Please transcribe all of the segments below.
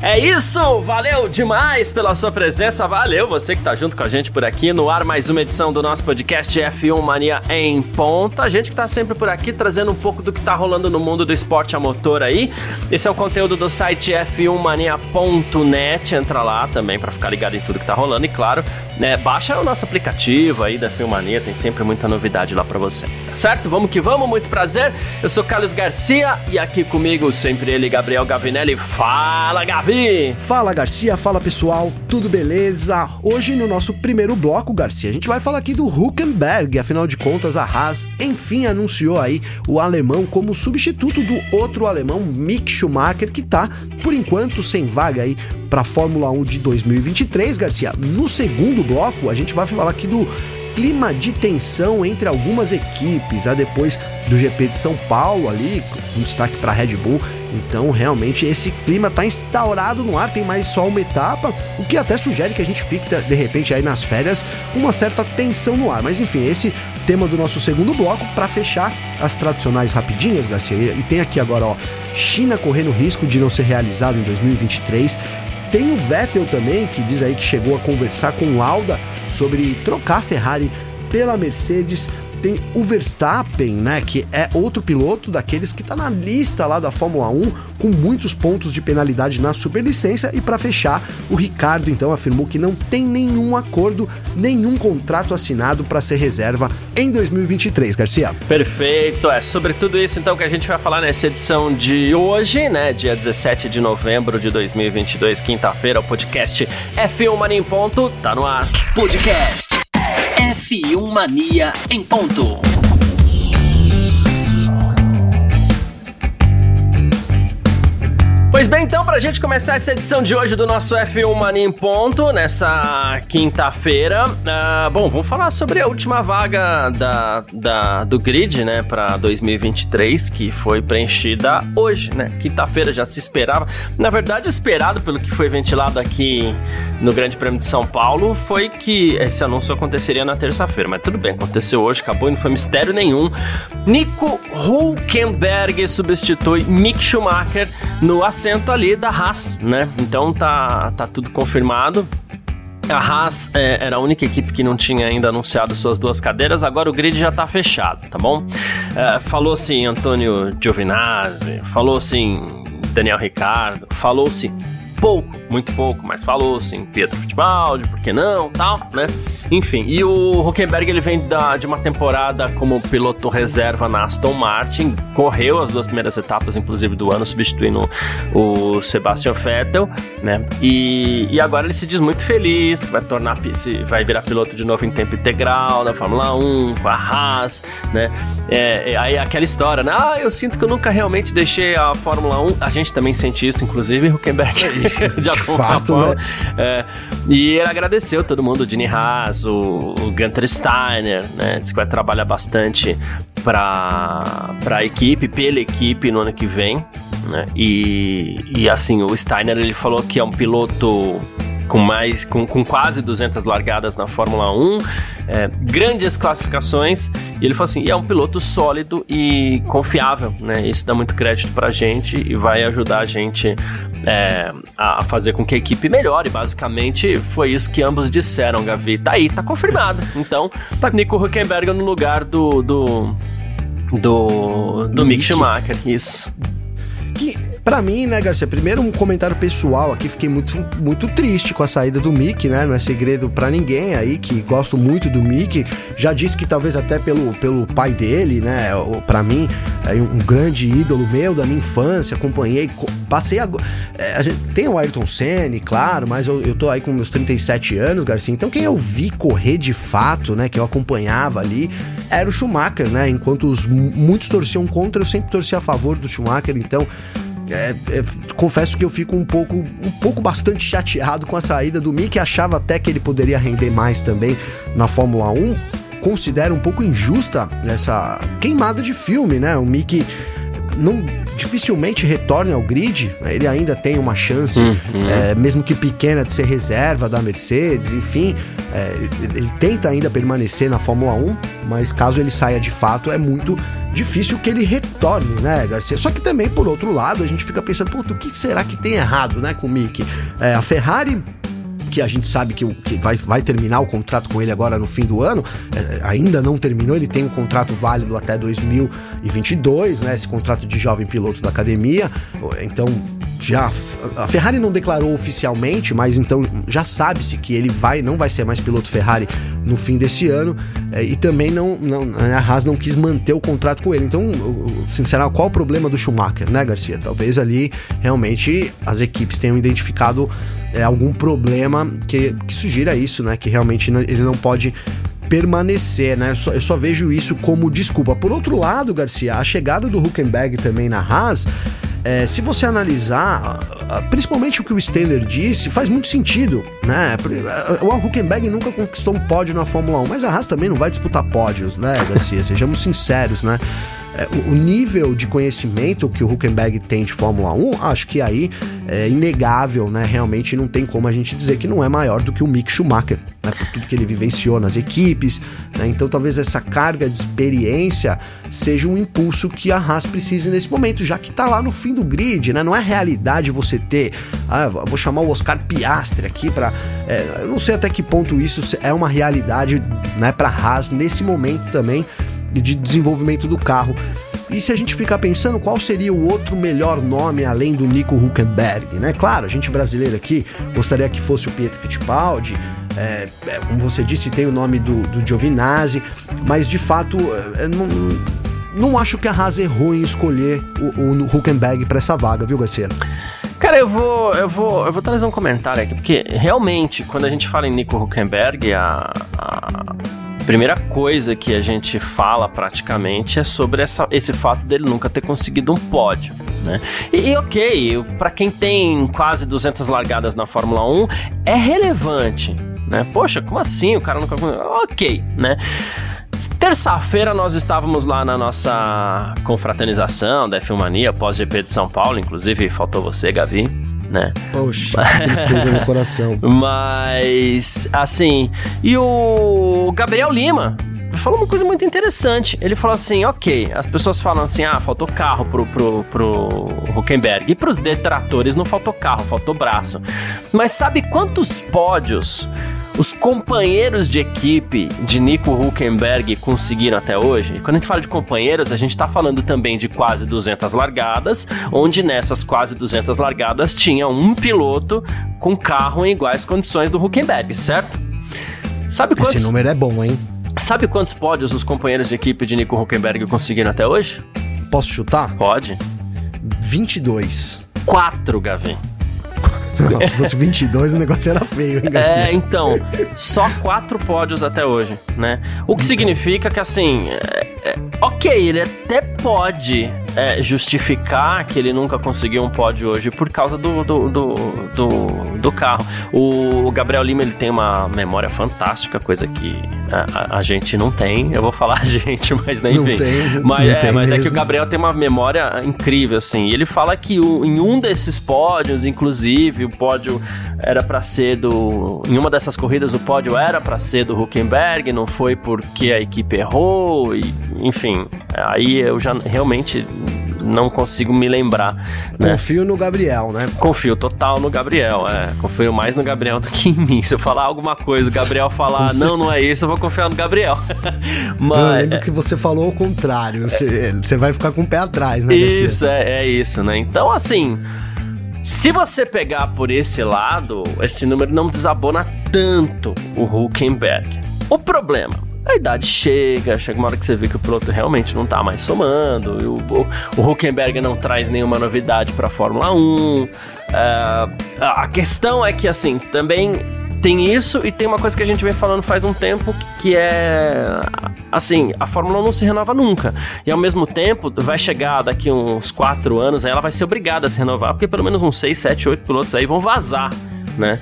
É isso, valeu demais pela sua presença, valeu você que tá junto com a gente por aqui no ar, mais uma edição do nosso podcast F1 Mania em ponta. A gente que tá sempre por aqui trazendo um pouco do que tá rolando no mundo do esporte a motor aí. Esse é o conteúdo do site f1mania.net, entra lá também para ficar ligado em tudo que tá rolando e claro, né, baixa o nosso aplicativo aí da F1 Mania, tem sempre muita novidade lá para você. Tá certo? Vamos que vamos, muito prazer. Eu sou Carlos Garcia e aqui comigo sempre ele, Gabriel Gavinelli. Fala, Gavi! Fala Garcia, fala pessoal, tudo beleza? Hoje no nosso primeiro bloco, Garcia, a gente vai falar aqui do Huckenberg, afinal de contas a Haas enfim anunciou aí o alemão como substituto do outro alemão Mick Schumacher que tá, por enquanto, sem vaga aí para Fórmula 1 de 2023, Garcia. No segundo bloco, a gente vai falar aqui do clima de tensão entre algumas equipes, a depois do GP de São Paulo ali, um destaque para Red Bull então, realmente, esse clima está instaurado no ar, tem mais só uma etapa, o que até sugere que a gente fique, de repente, aí nas férias com uma certa tensão no ar. Mas, enfim, esse tema do nosso segundo bloco, para fechar as tradicionais rapidinhas, Garcia. E tem aqui agora, ó, China correndo risco de não ser realizado em 2023. Tem o Vettel também, que diz aí que chegou a conversar com Lauda sobre trocar a Ferrari pela Mercedes tem o Verstappen, né, que é outro piloto daqueles que está na lista lá da Fórmula 1 com muitos pontos de penalidade na superlicença e para fechar, o Ricardo então afirmou que não tem nenhum acordo, nenhum contrato assinado para ser reserva em 2023, Garcia. Perfeito, é sobre tudo isso então que a gente vai falar nessa edição de hoje, né, dia 17 de novembro de 2022, quinta-feira, o podcast F1 Mania em ponto, tá no ar. Podcast F1 Mania em ponto. Pois bem, então, para a gente começar essa edição de hoje do nosso F1 Mania em Ponto, nessa quinta-feira, uh, bom, vamos falar sobre a última vaga da, da do grid, né, para 2023, que foi preenchida hoje, né? Quinta-feira já se esperava. Na verdade, esperado pelo que foi ventilado aqui no Grande Prêmio de São Paulo foi que esse anúncio aconteceria na terça-feira, mas tudo bem, aconteceu hoje, acabou e não foi mistério nenhum. Nico Hulkenberg substitui Mick Schumacher no acerto 100% ali da Haas, né? Então tá, tá tudo confirmado. A Haas é, era a única equipe que não tinha ainda anunciado suas duas cadeiras, agora o grid já tá fechado, tá bom? É, falou assim Antônio Giovinazzi, falou assim Daniel Ricardo, falou-se pouco, muito pouco, mas falou assim, Pedro Fittipaldi, por que não, tal, né? Enfim, e o Huckenberg ele vem da, de uma temporada como piloto reserva na Aston Martin, correu as duas primeiras etapas, inclusive do ano, substituindo o Sebastian Vettel, né? E, e agora ele se diz muito feliz, vai tornar, vai virar piloto de novo em tempo integral da Fórmula 1, com a Haas, né? É, é, aí aquela história, né? Ah, eu sinto que eu nunca realmente deixei a Fórmula 1. A gente também sente isso, inclusive, Huckenberg. De Fato. Né? É, e ele agradeceu todo mundo, o Dini Haas, o, o Gunter Steiner, né? Disse que vai trabalhar bastante para a equipe, pela equipe no ano que vem. Né? E, e assim, o Steiner ele falou que é um piloto com mais com, com quase 200 largadas na Fórmula 1, é, grandes classificações, e ele falou assim, é um piloto sólido e confiável, né? Isso dá muito crédito pra gente e vai ajudar a gente é, a fazer com que a equipe melhore, basicamente foi isso que ambos disseram, Gavi. Tá aí, tá confirmado. Então, tá. Nico Huckenberg no lugar do do do, do Mick Schumacher, isso. Que Pra mim, né, Garcia, primeiro um comentário pessoal aqui, fiquei muito, muito triste com a saída do Mick, né? Não é segredo para ninguém aí que gosto muito do Mick. Já disse que talvez até pelo, pelo pai dele, né? Para mim, é um grande ídolo meu da minha infância, acompanhei, passei agora. É, a gente tem o Ayrton Senna, claro, mas eu, eu tô aí com meus 37 anos, Garcia. Então quem eu vi correr de fato, né, que eu acompanhava ali, era o Schumacher, né? Enquanto os, muitos torciam contra, eu sempre torci a favor do Schumacher, então é, é, confesso que eu fico um pouco, um pouco bastante chateado com a saída do Mick. Achava até que ele poderia render mais também na Fórmula 1. considero um pouco injusta essa queimada de filme, né? O Mickey não dificilmente retorne ao grid, né? ele ainda tem uma chance, uhum. é, mesmo que pequena, de ser reserva da Mercedes, enfim, é, ele tenta ainda permanecer na Fórmula 1, mas caso ele saia de fato, é muito difícil que ele retorne, né, Garcia? Só que também, por outro lado, a gente fica pensando, o que será que tem errado, né, com o Mick? É, a Ferrari que a gente sabe que, que vai, vai terminar o contrato com ele agora no fim do ano, é, ainda não terminou, ele tem um contrato válido até 2022, né? Esse contrato de jovem piloto da academia. Então, já a Ferrari não declarou oficialmente, mas então já sabe-se que ele vai não vai ser mais piloto Ferrari no fim desse ano é, e também não, não a Haas não quis manter o contrato com ele. Então, sinceramente, qual o problema do Schumacher, né, Garcia? Talvez ali realmente as equipes tenham identificado é, algum problema que, que sugira isso, né? Que realmente ele não pode permanecer, né? Eu só, eu só, vejo isso como desculpa. Por outro lado, Garcia, a chegada do Huckenberg também na Haas, é, se você analisar, principalmente o que o Stender disse, faz muito sentido, né? O Huckenberg nunca conquistou um pódio na Fórmula 1, mas a Haas também não vai disputar pódios, né, Garcia? Sejamos sinceros, né? É, o nível de conhecimento que o Huckenberg tem de Fórmula 1, acho que aí é inegável, né? Realmente não tem como a gente dizer que não é maior do que o Mick Schumacher, né? Por tudo que ele vivenciou nas equipes, né? Então talvez essa carga de experiência seja um impulso que a Haas precise nesse momento, já que tá lá no fim do grid, né? Não é realidade você ter, ah, vou chamar o Oscar Piastri aqui para, é, eu não sei até que ponto isso é uma realidade, né? Para Haas nesse momento também de desenvolvimento do carro. E se a gente ficar pensando qual seria o outro melhor nome além do Nico Huckenberg, né? Claro, a gente brasileiro aqui gostaria que fosse o Pietro Fittipaldi, é, é, como você disse, tem o nome do, do Giovinazzi, mas de fato é, não, não acho que a Haas errou em escolher o, o Huckenberg para essa vaga, viu, Garcia? Cara, eu vou, eu vou, eu vou trazer um comentário aqui, porque realmente, quando a gente fala em Nico Huckenberg, a, a primeira coisa que a gente fala praticamente é sobre essa, esse fato dele nunca ter conseguido um pódio. Né? E, e ok, para quem tem quase 200 largadas na Fórmula 1, é relevante. Né? Poxa, como assim? O cara nunca. Ok, né? Terça-feira nós estávamos lá na nossa confraternização da F1 pós-GP de São Paulo, inclusive faltou você, Gavi né? Poxa, tristeza no coração. Mas, assim, e o Gabriel Lima, falou uma coisa muito interessante. Ele falou assim: ok, as pessoas falam assim, ah, faltou carro pro, pro, pro Huckenberg. E pros detratores não faltou carro, faltou braço. Mas sabe quantos pódios os companheiros de equipe de Nico Huckenberg conseguiram até hoje? E quando a gente fala de companheiros, a gente está falando também de quase 200 largadas, onde nessas quase 200 largadas tinha um piloto com carro em iguais condições do Huckenberg, certo? Sabe quantos... Esse número é bom, hein? Sabe quantos pódios os companheiros de equipe de Nico Huckenberg conseguiram até hoje? Posso chutar? Pode. 22. 4, Gavin. Nossa, se fosse 22, o negócio era feio, hein, Garcia? É, então, só quatro pódios até hoje, né? O que significa que, assim, é, é, ok, ele até pode é, justificar que ele nunca conseguiu um pódio hoje por causa do, do, do, do, do carro. O Gabriel Lima, ele tem uma memória fantástica, coisa que a, a, a gente não tem. Eu vou falar a gente, mas nem não vem. Tem, mas não é, tem mas é que o Gabriel tem uma memória incrível, assim. E ele fala que o, em um desses pódios, inclusive, o pódio era para ser do. Em uma dessas corridas, o pódio era para ser do Huckenberg, não foi porque a equipe errou, e, enfim. Aí eu já realmente não consigo me lembrar. Né? Confio no Gabriel, né? Confio total no Gabriel, é. Confio mais no Gabriel do que em mim. Se eu falar alguma coisa, o Gabriel falar, não, não é isso, eu vou confiar no Gabriel. Mas... Eu lembro que você falou o contrário. Você, você vai ficar com o pé atrás, né? Isso, é, é isso, né? Então, assim. Se você pegar por esse lado, esse número não desabona tanto o Huckenberg. O problema a idade chega, chega uma hora que você vê que o piloto realmente não tá mais somando, o, o, Huckenberg não traz nenhuma novidade para Fórmula 1. Uh, a questão é que, assim, também tem isso e tem uma coisa que a gente vem falando faz um tempo que é assim, a Fórmula 1 não se renova nunca. E ao mesmo tempo, vai chegar daqui uns 4 anos, aí ela vai ser obrigada a se renovar, porque pelo menos uns 6, 7, 8 pilotos aí vão vazar, né?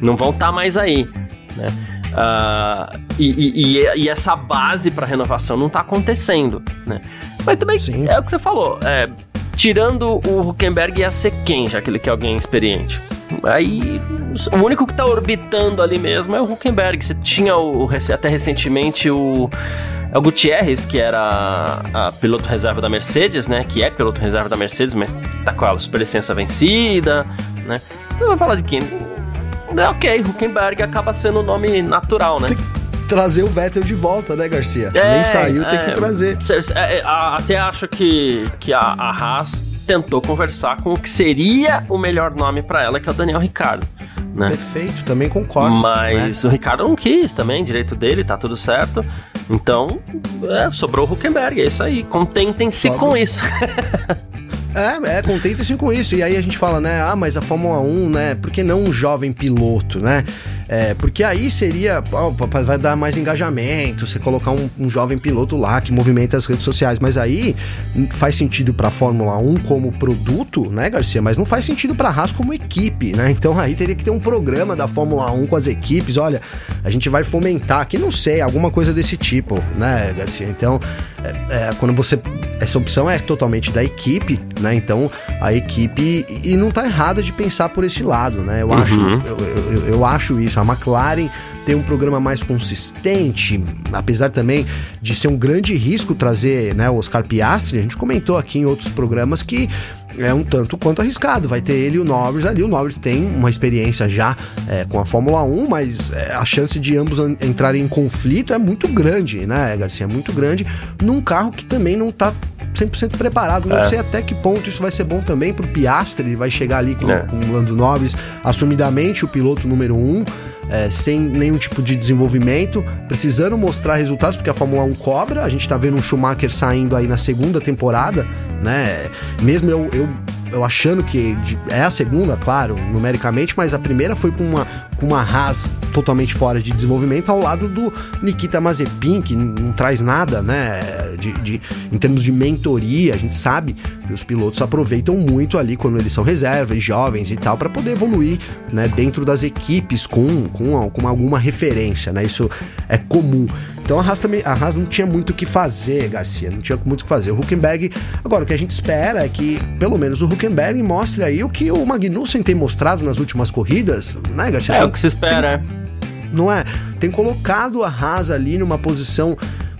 Não vão estar tá mais aí, né? Uh, e, e, e, essa base para renovação não está acontecendo, né? Mas também Sim. é o que você falou. É, tirando o Huckenberg ia ser quem, já que ele quer alguém experiente? Aí o único que está orbitando ali mesmo é o Huckenberg. Você tinha o, até recentemente o é o Gutierrez, que era a, piloto reserva da Mercedes, né? Que é piloto reserva da Mercedes, mas tá com a superlicença vencida, né? Então vai falar de quem? É ok, Huckenberg acaba sendo o nome natural, né? Tem trazer o Vettel de volta, né, Garcia? É, Nem saiu, é, tem que trazer. É, é, até acho que, que a, a Haas tentou conversar com o que seria o melhor nome para ela, que é o Daniel Ricardo. Né? Perfeito, também concordo. Mas né? o Ricardo não quis também, direito dele, tá tudo certo. Então, é, sobrou o Huckenberg, é isso aí. Contentem-se com isso. É, é, contentem-se com isso. E aí a gente fala, né? Ah, mas a Fórmula 1, né? Por que não um jovem piloto, né? É, porque aí seria. Ó, vai dar mais engajamento, você colocar um, um, jovem piloto lá que movimenta as redes sociais. Mas aí faz sentido pra Fórmula 1 como produto, né, Garcia? Mas não faz sentido pra Haas como equipe, né? Então aí teria que ter um programa da Fórmula 1 com as equipes. Olha, a gente vai fomentar aqui, não sei, alguma coisa desse tipo, né, Garcia? Então, é, é, quando você. Essa opção é totalmente da equipe, né? Então a equipe. E não tá errada de pensar por esse lado, né? Eu, uhum. acho, eu, eu, eu acho isso. A McLaren tem um programa mais consistente, apesar também de ser um grande risco trazer né, o Oscar Piastri. A gente comentou aqui em outros programas que é um tanto quanto arriscado. Vai ter ele e o Norris ali. O Norris tem uma experiência já é, com a Fórmula 1, mas é, a chance de ambos entrarem em conflito é muito grande, né, Garcia? É muito grande num carro que também não tá 100% preparado. Não é. sei até que ponto isso vai ser bom também pro Piastri. Ele vai chegar ali com, é. com o Lando Norris, assumidamente o piloto número um, é, sem nenhum tipo de desenvolvimento, precisando mostrar resultados, porque a Fórmula 1 cobra. A gente tá vendo um Schumacher saindo aí na segunda temporada, né? Mesmo eu, eu eu achando que é a segunda, claro, numericamente, mas a primeira foi com uma, com uma Haas totalmente fora de desenvolvimento ao lado do Nikita Mazepin, que não traz nada, né, de, de, em termos de mentoria, a gente sabe que os pilotos aproveitam muito ali quando eles são reservas, jovens e tal, para poder evoluir, né, dentro das equipes com, com, com alguma referência, né, isso é comum. Então a Haas, também, a Haas não tinha muito o que fazer, Garcia, não tinha muito o que fazer. O Huckenberg, agora o que a gente espera é que pelo menos o Huckenberg mostre aí o que o Magnussen tem mostrado nas últimas corridas, né, Garcia? É tem, o que se espera. Tem, não é? Tem colocado a Haas ali numa posição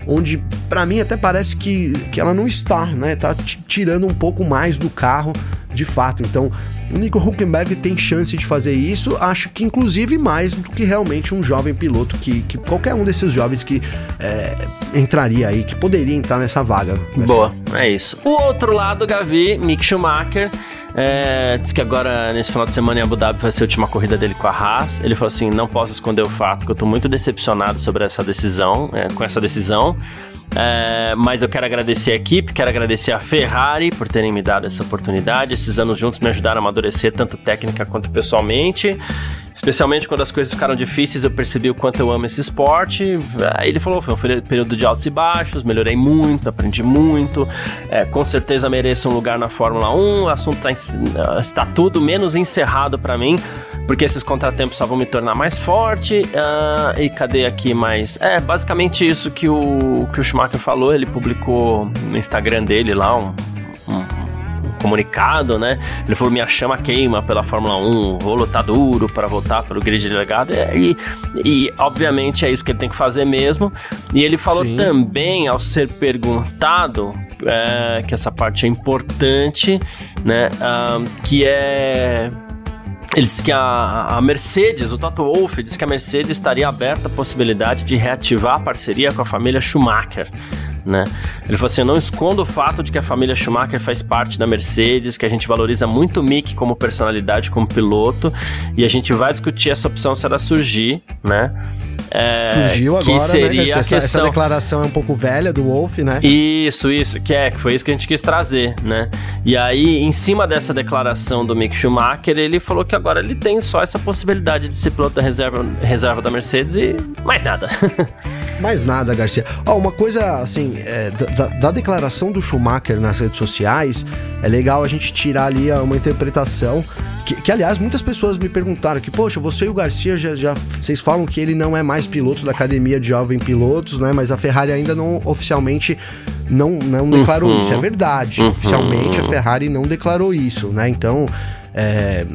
onde para mim até parece que, que ela não está, né? Tá tirando um pouco mais do carro de fato. Então, o Nico Huckenberg tem chance de fazer isso, acho que inclusive mais do que realmente um jovem piloto que, que qualquer um desses jovens que é, entraria aí, que poderia entrar nessa vaga. Boa, é isso. O outro lado, Gavi, Mick Schumacher. É, diz que agora, nesse final de semana em Abu Dhabi, vai ser a última corrida dele com a Haas. Ele falou assim: não posso esconder o fato que eu tô muito decepcionado sobre essa decisão, é, com essa decisão. É, mas eu quero agradecer a equipe, quero agradecer a Ferrari por terem me dado essa oportunidade. Esses anos juntos me ajudaram a amadurecer tanto técnica quanto pessoalmente. Especialmente quando as coisas ficaram difíceis, eu percebi o quanto eu amo esse esporte. Aí ele falou: foi um período de altos e baixos, melhorei muito, aprendi muito. É, com certeza mereço um lugar na Fórmula 1. O assunto tá, está tudo menos encerrado para mim, porque esses contratempos só vão me tornar mais forte. Uh, e cadê aqui mais? É basicamente isso que o, que o Schumacher falou. Ele publicou no Instagram dele lá um, um comunicado, né? Ele falou: minha chama queima pela Fórmula 1, o rolo tá duro para voltar para o grid de legado. E, e, obviamente, é isso que ele tem que fazer mesmo. E ele falou Sim. também, ao ser perguntado, é, que essa parte é importante, né? Um, que é ele disse que a, a, Mercedes, o Toto Wolff, disse que a Mercedes estaria aberta à possibilidade de reativar a parceria com a família Schumacher né? Ele falou assim: não escondo o fato de que a família Schumacher faz parte da Mercedes, que a gente valoriza muito o Mick como personalidade, como piloto, e a gente vai discutir essa opção se ela surgir, né? É, Surgiu agora, né, seria né? Essa, questão... essa, declaração é um pouco velha do Wolf, né? Isso, isso, que é, que foi isso que a gente quis trazer, né? E aí, em cima dessa declaração do Mick Schumacher, ele falou que agora ele tem só essa possibilidade de ser piloto da reserva, reserva da Mercedes e mais nada. mais nada, Garcia. Ó, uma coisa, assim, é, da, da, declaração do Schumacher nas redes sociais, é legal a gente tirar ali uma interpretação que, que, aliás, muitas pessoas me perguntaram que, poxa, você e o Garcia já, já. Vocês falam que ele não é mais piloto da academia de jovem pilotos, né? Mas a Ferrari ainda não oficialmente não, não declarou uhum. isso. É verdade. Uhum. Oficialmente a Ferrari não declarou isso, né? Então. É,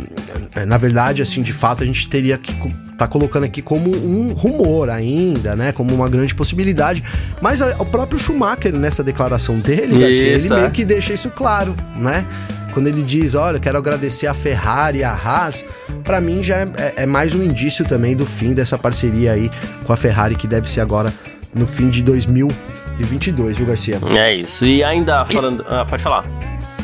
na verdade, assim, de fato, a gente teria que tá colocando aqui como um rumor ainda, né? Como uma grande possibilidade. Mas a, o próprio Schumacher, nessa declaração dele, Garcia, ele é. meio que deixa isso claro, né? Quando ele diz, olha, quero agradecer a Ferrari e a Haas, para mim já é, é, é, mais um indício também do fim dessa parceria aí com a Ferrari, que deve ser agora no fim de 2022, viu, Garcia? É isso. E ainda falando. E... Ah, pode falar.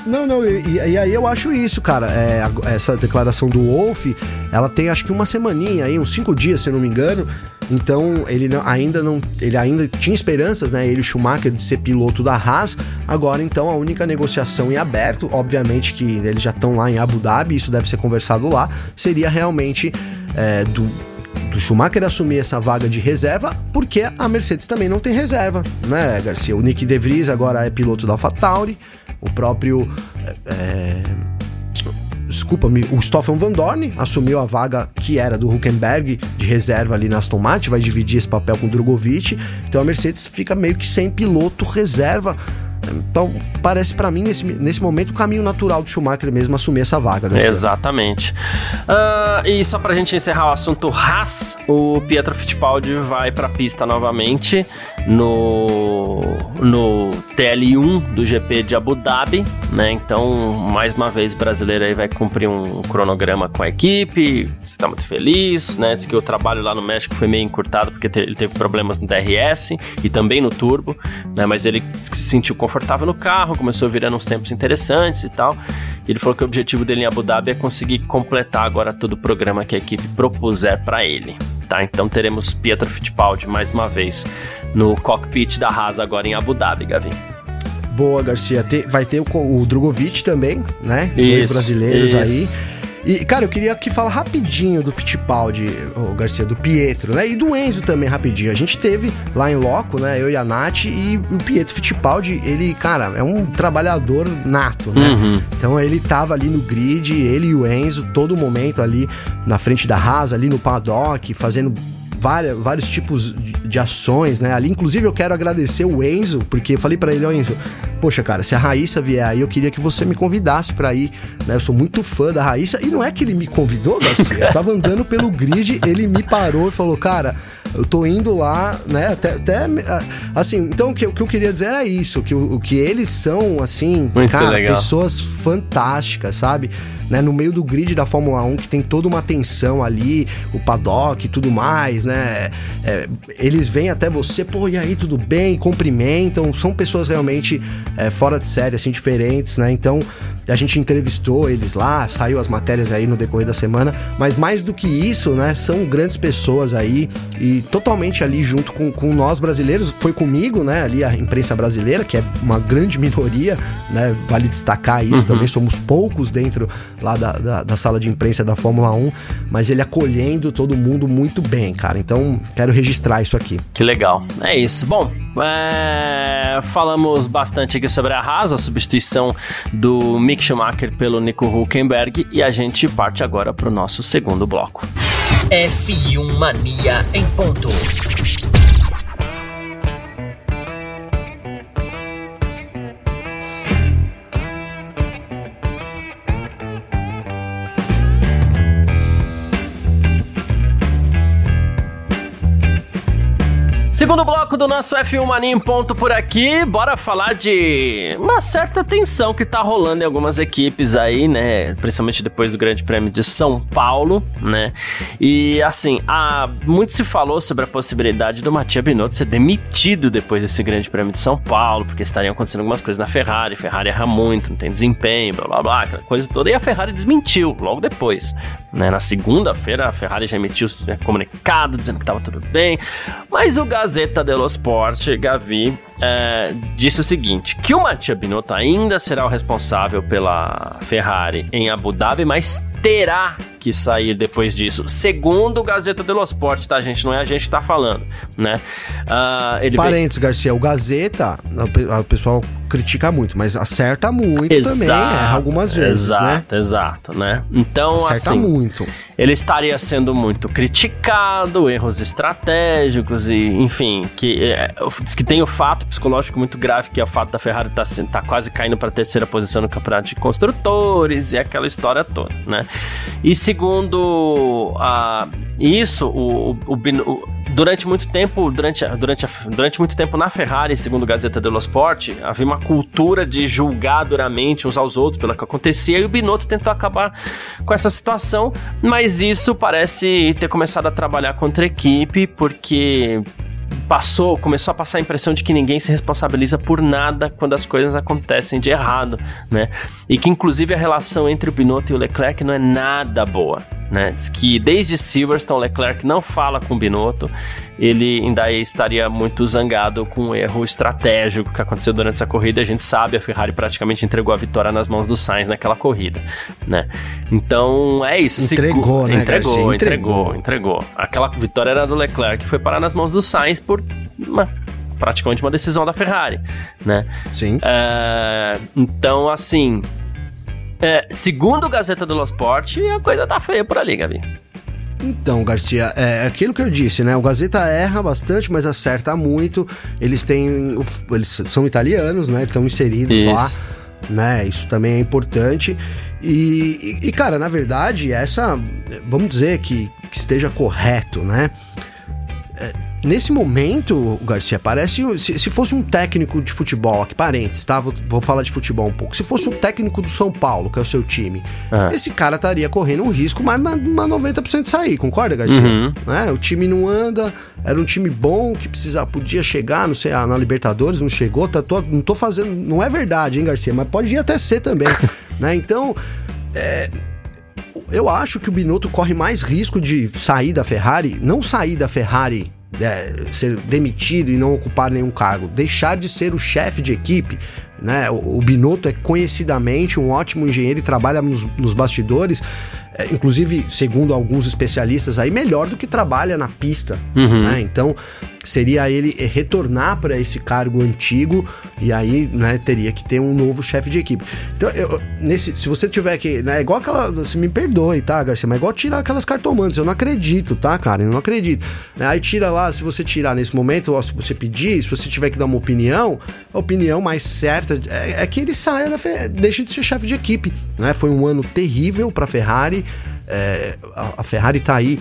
Não, não, e, e, aí eu acho isso, cara. É, essa declaração do Wolf, ela tem acho que uma semaninha aí, uns cinco dias, se eu não me engano. Então ele não, ainda não, ele ainda tinha esperanças, né? Ele, Schumacher, de ser piloto da Haas. Agora, então, a única negociação em aberto, obviamente que eles já estão lá em Abu Dhabi, isso deve ser conversado lá, seria realmente é, do do Schumacher assumir essa vaga de reserva, porque a Mercedes também não tem reserva, né, Garcia? O Nick De Vries agora é piloto da AlphaTauri, o próprio. É, desculpa-me, o Stoffel Van Dorn assumiu a vaga que era do Huckenberg de reserva ali na Aston Martin, vai dividir esse papel com o Drogovic. Então a Mercedes fica meio que sem piloto reserva então, parece para mim, nesse, nesse momento, o caminho natural do Schumacher mesmo assumir essa vaga. Né? Exatamente. Uh, e só pra gente encerrar o assunto Haas, o Pietro Fittipaldi vai pra pista novamente no, no TL1 do GP de Abu Dhabi, né? Então, mais uma vez, o brasileiro aí vai cumprir um cronograma com a equipe, está muito feliz, né? Diz que o trabalho lá no México foi meio encurtado porque ele teve problemas no DRS e também no turbo, né? Mas ele se sentiu confortável no carro, começou virando uns tempos interessantes e tal. Ele falou que o objetivo dele em Abu Dhabi é conseguir completar agora todo o programa que a equipe propuser para ele. Tá, então teremos Pietro Fittipaldi mais uma vez no cockpit da Haas agora em Abu Dhabi, Gavin. Boa, Garcia. vai ter o, o Drogovic também, né? Dois brasileiros isso. aí. E, cara, eu queria aqui falar rapidinho do Fittipaldi, o Garcia, do Pietro, né? E do Enzo também, rapidinho. A gente teve lá em Loco, né? Eu e a Nath, e o Pietro Fittipaldi, ele, cara, é um trabalhador nato, né? Uhum. Então ele tava ali no grid, ele e o Enzo, todo momento ali na frente da Haas, ali no paddock, fazendo várias, vários tipos de, de, ações, né? Ali, inclusive, eu quero agradecer o Enzo, porque eu falei para ele, ó, Enzo, poxa, cara, se a Raíssa vier aí, eu queria que você me convidasse para ir, né? Eu sou muito fã da Raíssa, e não é que ele me convidou, Garcia, eu tava andando pelo grid, ele me parou e falou, cara, eu tô indo lá, né? Até, até assim, então o que, o que eu queria dizer era isso, que o, o que eles são, assim, Muito cara, legal. pessoas fantásticas, sabe? Né, no meio do grid da Fórmula 1, que tem toda uma tensão ali, o paddock e tudo mais, né? É, eles vêm até você, pô, e aí, tudo bem? Cumprimentam, são pessoas realmente é, fora de série, assim, diferentes, né? Então, a gente entrevistou eles lá, saiu as matérias aí no decorrer da semana, mas mais do que isso, né, são grandes pessoas aí e totalmente ali junto com, com nós brasileiros, foi comigo, né, ali a imprensa brasileira, que é uma grande minoria, né, vale destacar isso uhum. também, somos poucos dentro lá da, da, da sala de imprensa da Fórmula 1, mas ele acolhendo todo mundo muito bem, cara, então quero registrar isso aqui. Que legal, é isso. Bom, é, falamos bastante aqui sobre a Haas, a substituição do Mick Schumacher pelo Nico Huckenberg e a gente parte agora para o nosso segundo bloco. F1 Mania em ponto. Segundo bloco do nosso F1 Mania em ponto por aqui, bora falar de uma certa tensão que tá rolando em algumas equipes aí, né? Principalmente depois do Grande Prêmio de São Paulo, né? E assim, muito se falou sobre a possibilidade do Matia Binotto ser demitido depois desse Grande Prêmio de São Paulo, porque estariam acontecendo algumas coisas na Ferrari, Ferrari erra muito, não tem desempenho, blá blá blá, aquela coisa toda, e a Ferrari desmentiu logo depois, né? Na segunda-feira a Ferrari já emitiu né, comunicado dizendo que tava tudo bem, mas o Gás Gazeta dello Sport, Gavi, é, disse o seguinte: que o Mattia Binotto ainda será o responsável pela Ferrari em Abu Dhabi, mas terá que sair depois disso. Segundo o Gazeta dello Sport, tá, gente? Não é a gente que tá falando, né? Uh, ele Parênteses, vem... Garcia, o Gazeta, o pessoal critica muito, mas acerta muito exato, também, erra algumas vezes, exato, né? Exato, né? Então, acerta assim, muito. Ele estaria sendo muito criticado, erros estratégicos e, enfim, que é, diz que tem o fato psicológico muito grave que é o fato da Ferrari estar tá, tá quase caindo para a terceira posição no campeonato de construtores e aquela história toda, né? E segundo isso, o, o, o, durante muito tempo, durante, durante, durante muito tempo na Ferrari, segundo a Gazeta dello Sport, havia uma cultura de julgar duramente uns aos outros pelo que acontecia e o Binotto tentou acabar com essa situação, mas isso parece ter começado a trabalhar contra a equipe porque passou, começou a passar a impressão de que ninguém se responsabiliza por nada quando as coisas acontecem de errado, né? E que inclusive a relação entre o Binotto e o Leclerc não é nada boa, né? Diz que desde Silverstone Leclerc não fala com o Binotto, ele ainda estaria muito zangado com um erro estratégico que aconteceu durante essa corrida. A gente sabe, a Ferrari praticamente entregou a vitória nas mãos do Sainz naquela corrida, né? Então é isso. Entregou, né? Entregou, entregou, entregou, entregou. Aquela vitória era do Leclerc que foi parar nas mãos do Sainz por uma, praticamente uma decisão da Ferrari, né? Sim. É, então, assim, é, segundo o Gazeta do Sport, a coisa tá feia por ali, Gabi. Então, Garcia, é aquilo que eu disse, né? O Gazeta erra bastante, mas acerta muito. Eles têm. Eles são italianos, né? Estão inseridos Isso. lá. Né? Isso também é importante. E, e, cara, na verdade, essa. Vamos dizer que, que esteja correto, né? Nesse momento, Garcia, parece. Se, se, fosse um técnico de futebol, aqui parentes, tá? Vou, vou, falar de futebol um pouco. Se fosse um técnico do São Paulo, que é o seu time, é. esse cara estaria correndo um risco, mas uma 90% de sair, concorda, Garcia? Uhum. É, o time não anda, era um time bom que precisava, podia chegar, não sei, na Libertadores, não chegou, tá, tô, não tô fazendo. Não é verdade, hein, Garcia? Mas pode até ser também. né? Então. É, eu acho que o Binotto corre mais risco de sair da Ferrari, não sair da Ferrari é, ser demitido e não ocupar nenhum cargo, deixar de ser o chefe de equipe. Né? O, o Binotto é conhecidamente um ótimo engenheiro e trabalha nos, nos bastidores, inclusive, segundo alguns especialistas, aí melhor do que trabalha na pista. Uhum. Né? Então, seria ele retornar para esse cargo antigo e aí, né, teria que ter um novo chefe de equipe. Então, eu, nesse, se você tiver que, né, igual aquela, você me perdoe, tá, Garcia, mas igual tirar aquelas cartomantes, eu não acredito, tá, cara, eu não acredito. Né, aí tira lá, se você tirar nesse momento, ou se você pedir, se você tiver que dar uma opinião, a opinião mais certa é, é que ele saia, deixe de ser chefe de equipe, né, foi um ano terrível para Ferrari, é, a, a Ferrari tá aí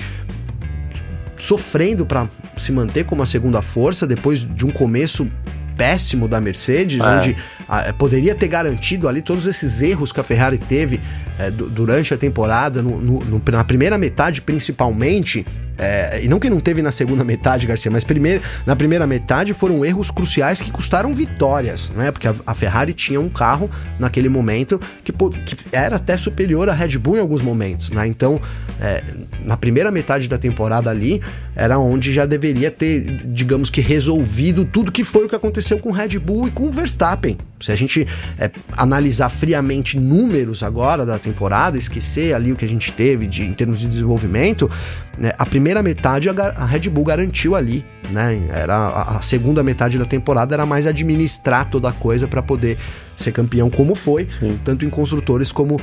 sofrendo para se manter como a segunda força depois de um começo péssimo da Mercedes, é. onde a, é, poderia ter garantido ali todos esses erros que a Ferrari teve é, durante a temporada, no, no, na primeira metade principalmente, é, e não que não teve na segunda metade, Garcia, mas primeiro, na primeira metade foram erros cruciais que custaram vitórias, né? Porque a, a Ferrari tinha um carro naquele momento que, que, era até superior à Red Bull em alguns momentos, né? Então, é, na primeira metade da temporada ali, era onde já deveria ter, digamos que, resolvido tudo que foi o que aconteceu com Red Bull e com Verstappen. Se a gente é, analisar friamente números agora da temporada, esquecer ali o que a gente teve de, em termos de desenvolvimento, né, a primeira metade a, a, Red Bull garantiu ali, né? Era a, a, segunda metade da temporada era mais administrar toda a coisa para poder ser campeão como foi, Sim. tanto em construtores como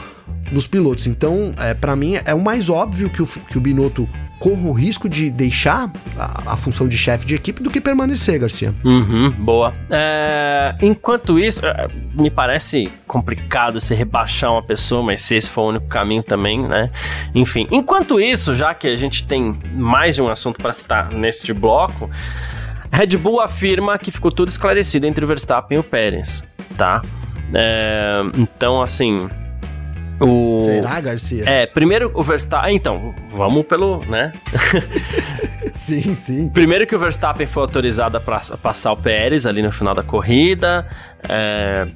nos pilotos. Então, é, para mim é o mais óbvio que o, que o Binotto corra o risco de deixar a, a função de chefe de equipe do que permanecer, Garcia. Uhum, boa. É, enquanto isso, é, me parece complicado se rebaixar uma pessoa, mas se esse for o único caminho também, né? Enfim, enquanto isso, já que a gente tem mais de um assunto para citar neste bloco, Red Bull afirma que ficou tudo esclarecido entre o Verstappen e o Pérez, tá? É, então, assim, o... Será, Garcia? É, primeiro o Verstappen. Então, vamos pelo, né? sim, sim. Primeiro que o Verstappen foi autorizado a passar o Pérez ali no final da corrida. É,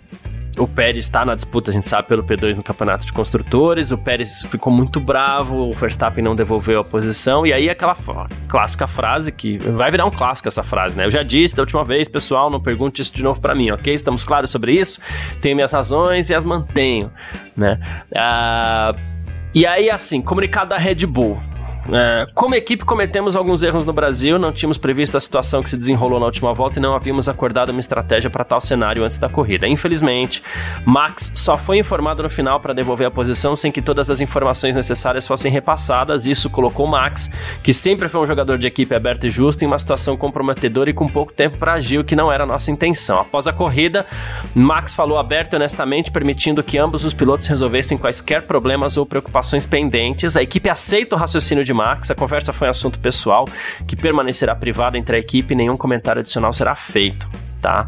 o Pérez está na disputa, a gente sabe, pelo P2 no Campeonato de Construtores. O Pérez ficou muito bravo, o Verstappen não devolveu a posição. E aí aquela clássica frase que vai virar um clássico essa frase, né? Eu já disse da última vez, pessoal, não pergunte isso de novo para mim, ok? Estamos claros sobre isso? Tenho minhas razões e as mantenho, né? Ah, E aí, assim, comunicado da Red Bull. É, como equipe, cometemos alguns erros no Brasil, não tínhamos previsto a situação que se desenrolou na última volta e não havíamos acordado uma estratégia para tal cenário antes da corrida. Infelizmente, Max só foi informado no final para devolver a posição sem que todas as informações necessárias fossem repassadas. Isso colocou Max, que sempre foi um jogador de equipe aberto e justo, em uma situação comprometedora e com pouco tempo para agir, o que não era nossa intenção. Após a corrida, Max falou aberto e honestamente, permitindo que ambos os pilotos resolvessem quaisquer problemas ou preocupações pendentes. A equipe aceita o raciocínio de Max. A conversa foi um assunto pessoal que permanecerá privado entre a equipe e nenhum comentário adicional será feito. Tá?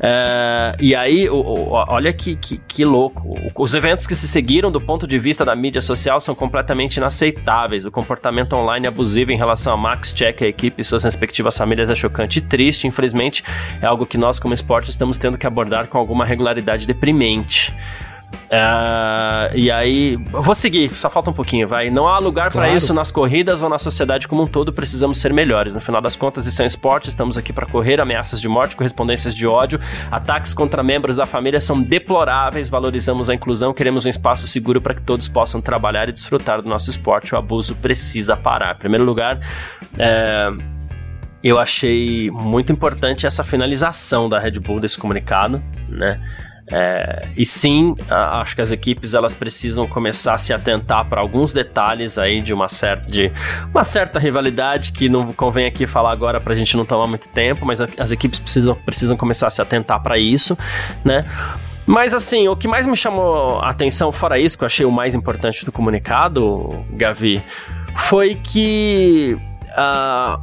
É, e aí, o, o, olha que, que, que, louco. Os eventos que se seguiram do ponto de vista da mídia social são completamente inaceitáveis. O comportamento online abusivo em relação a Max, Check, a equipe e suas respectivas famílias é chocante e triste. Infelizmente, é algo que nós, como esporte, estamos tendo que abordar com alguma regularidade deprimente. Uh, e aí, vou seguir, só falta um pouquinho, vai. Não há lugar claro. para isso nas corridas ou na sociedade como um todo, precisamos ser melhores. No final das contas, isso é um esporte, estamos aqui para correr. Ameaças de morte, correspondências de ódio, ataques contra membros da família são deploráveis. Valorizamos a inclusão, queremos um espaço seguro para que todos possam trabalhar e desfrutar do nosso esporte. O abuso precisa parar. Em primeiro lugar, é eu achei muito importante essa finalização da Red Bull desse comunicado, né? É, e sim, acho que as equipes elas precisam começar a se atentar para alguns detalhes aí de uma certa, de uma certa rivalidade que não convém aqui falar agora para a gente não tomar muito tempo, mas as equipes precisam, precisam começar a se atentar para isso, né? Mas assim, o que mais me chamou a atenção, fora isso, que eu achei o mais importante do comunicado, Gavi, foi que. Uh,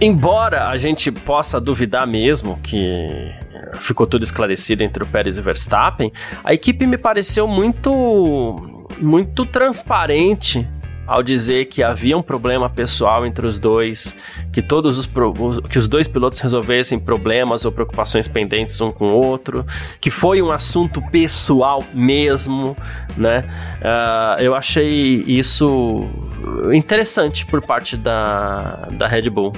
embora a gente possa duvidar mesmo que ficou tudo esclarecido entre o Pérez e o Verstappen, a equipe me pareceu muito muito transparente ao dizer que havia um problema pessoal entre os dois, que todos os que os dois pilotos resolvessem problemas ou preocupações pendentes um com o outro, que foi um assunto pessoal mesmo, né? Uh, eu achei isso interessante por parte da, da Red Bull.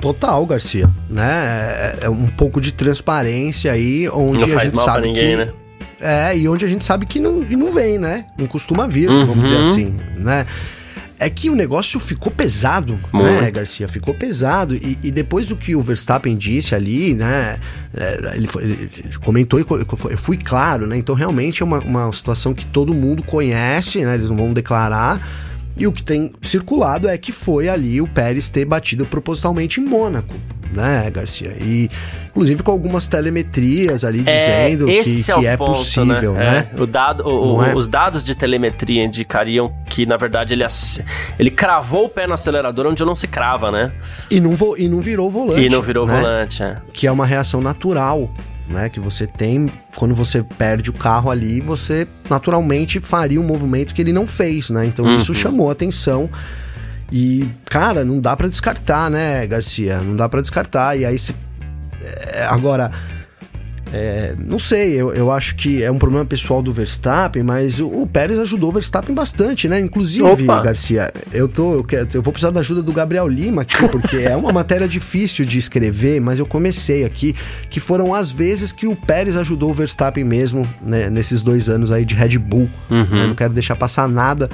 Total, Garcia, né? É, é um pouco de transparência aí, onde não a gente sabe ninguém, que né? é e onde a gente sabe que não, não vem, né? Não costuma vir, uhum. vamos dizer assim, né? É que o negócio ficou pesado, né, Garcia? Ficou pesado. E, e, depois do que o Verstappen disse ali, né? É, ele, foi, ele comentou e fui claro, né? Então realmente é uma, uma situação que todo mundo conhece, né? Eles não vão declarar e o que tem circulado é que foi ali o Pérez ter batido propositalmente em Mônaco, né, Garcia? E inclusive com algumas telemetrias ali é, dizendo que, é, que é ponto, possível, né? né? É. O dado, o, é? Os dados de telemetria indicariam que, na verdade, ele, ele cravou o pé no acelerador onde não se crava, né? E não, vo, e não virou volante. E não virou né? volante, é. Que é uma reação natural né, que você tem quando você perde o carro ali, você naturalmente faria um movimento que ele não fez, né? Então uhum. isso chamou atenção. E, cara, não dá para descartar, né, Garcia? Não dá para descartar. E aí se é, agora é, não sei, eu, eu acho que é um problema pessoal do Verstappen, mas o, o Pérez ajudou o Verstappen bastante, né? Inclusive, Opa. Garcia, eu tô. Eu, quero, eu vou precisar da ajuda do Gabriel Lima aqui, porque é uma matéria difícil de escrever, mas eu comecei aqui, que foram as vezes que o Pérez ajudou o Verstappen mesmo, né, nesses dois anos aí de Red Bull. Uhum. Né? Não quero deixar passar nada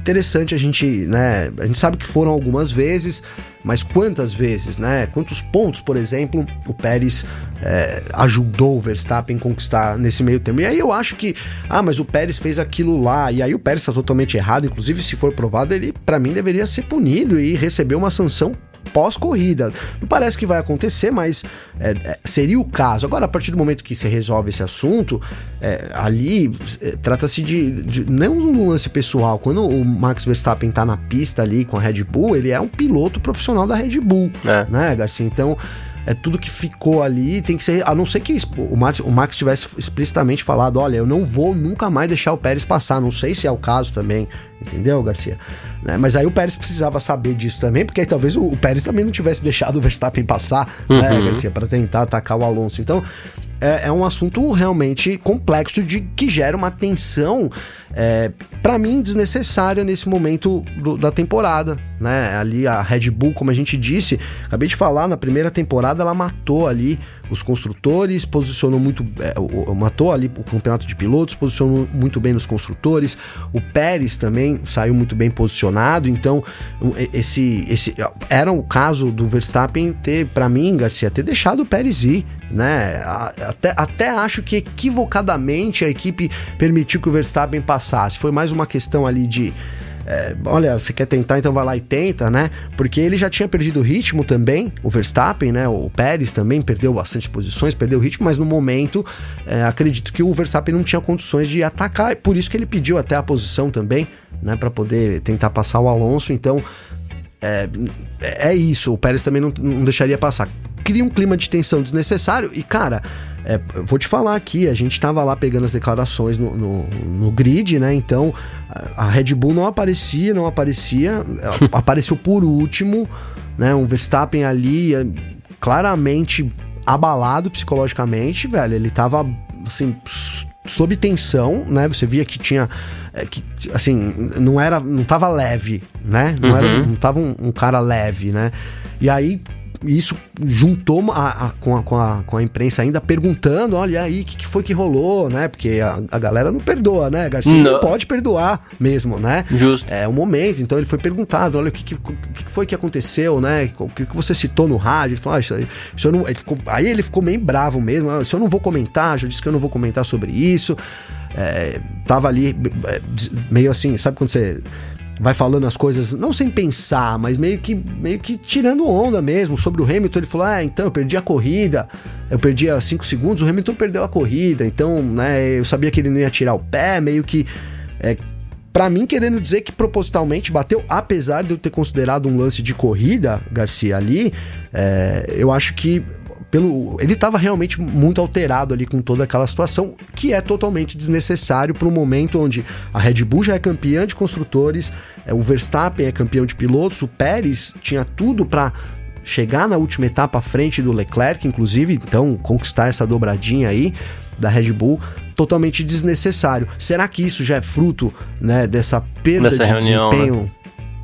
interessante a gente, né? A gente sabe que foram algumas vezes, mas quantas vezes, né? Quantos pontos, por exemplo, o Pérez é, ajudou o Verstappen a conquistar nesse meio tempo? E aí eu acho que, ah, mas o Pérez fez aquilo lá, e aí o Pérez está totalmente errado, inclusive se for provado, ele para mim deveria ser punido e receber uma sanção pós-corrida. Não parece que vai acontecer, mas é, é, seria o caso. Agora, a partir do momento que você resolve esse assunto, é, ali é, trata-se de, de, não um lance pessoal. Quando o Max Verstappen tá na pista ali com a Red Bull, ele é um piloto profissional da Red Bull, é. né, Garcia? Então é tudo que ficou ali tem que ser. A não ser que o Max, o Max tivesse explicitamente falado: olha, eu não vou nunca mais deixar o Pérez passar. Não sei se é o caso também, entendeu, Garcia? Né? Mas aí o Pérez precisava saber disso também, porque aí talvez o, o Pérez também não tivesse deixado o Verstappen passar, né, uhum. né, Garcia, para tentar atacar o Alonso. Então é, é, um assunto realmente complexo de que gera uma tensão, é, para mim, desnecessária nesse momento do, da temporada né? Ali a Red Bull, como a gente disse, acabei de falar, na primeira temporada ela matou ali os construtores, posicionou muito, é, matou ali o campeonato de pilotos, posicionou muito bem nos construtores. O Pérez também saiu muito bem posicionado, então esse, esse era o caso do Verstappen ter, para mim, Garcia, ter deixado o Pérez ir, né? Até, até acho que equivocadamente a equipe permitiu que o Verstappen passasse. Foi mais uma questão ali de é, olha, você quer tentar, então vai lá e tenta, né? Porque ele já tinha perdido o ritmo também, o Verstappen, né? O Pérez também perdeu bastante posições, perdeu o ritmo, mas no momento é, acredito que o Verstappen não tinha condições de atacar, por isso que ele pediu até a posição também, né? Para poder tentar passar o Alonso. Então é, é isso, o Pérez também não, não deixaria passar. Cria um clima de tensão desnecessário e, cara, é, vou te falar aqui, a gente estava lá pegando as declarações no, no, no, grid, né? Então a Red Bull não aparecia, não aparecia, apareceu por último, né? Um Verstappen ali é, claramente abalado psicologicamente, velho. Ele tava assim sob tensão, né? Você via que tinha é, que assim não era, não tava leve, né? Não uhum. era, não tava um, um cara leve, né? E aí isso juntou a, a, com, a, com, a, com a imprensa ainda perguntando: olha aí, o que, que, foi que rolou, né? Porque a, a galera não perdoa, né? Garcia não. não. pode perdoar mesmo, né? Justo. É um momento, então ele foi perguntado: olha, o que, que, que foi que aconteceu, né? O que, que você citou no rádio? Ele falou: ah, isso aí, isso não, ele ficou, aí ele ficou meio bravo mesmo: ah, isso eu não vou comentar, já disse que eu não vou comentar sobre isso. É, tava ali é, meio assim, sabe quando você vai falando as coisas, não sem pensar, mas meio que, meio que tirando onda mesmo. Sobre o Hamilton, ele falou: Ah, então eu perdi a corrida, eu perdi a 5 segundos, o Hamilton perdeu a corrida, então, né, eu sabia que ele não ia tirar o pé, meio que. É, para mim, querendo dizer que propositalmente bateu, apesar de eu ter considerado um lance de corrida, Garcia, ali, é, eu acho que pelo ele estava realmente muito alterado ali com toda aquela situação, que é totalmente desnecessário para um momento onde a Red Bull já é campeã de construtores, é, o Verstappen é campeão de pilotos, o Pérez tinha tudo para chegar na última etapa à frente do Leclerc, inclusive, então conquistar essa dobradinha aí da Red Bull totalmente desnecessário. Será que isso já é fruto, né, dessa perda de reunião, desempenho? Né?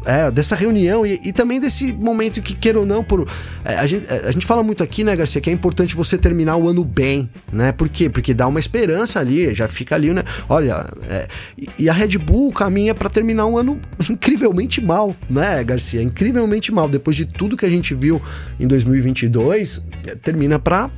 É, dessa reunião e, e, também desse momento que, queira ou não, por, é, a, gente, a gente fala muito aqui, né, Garcia, que é importante você terminar o ano bem, né? Por quê? Porque dá uma esperança ali, já fica ali, né? Olha, é, e a Red Bull caminha para terminar um ano incrivelmente mal, né, Garcia? Incrivelmente mal. Depois de tudo que a gente viu em 2022, termina para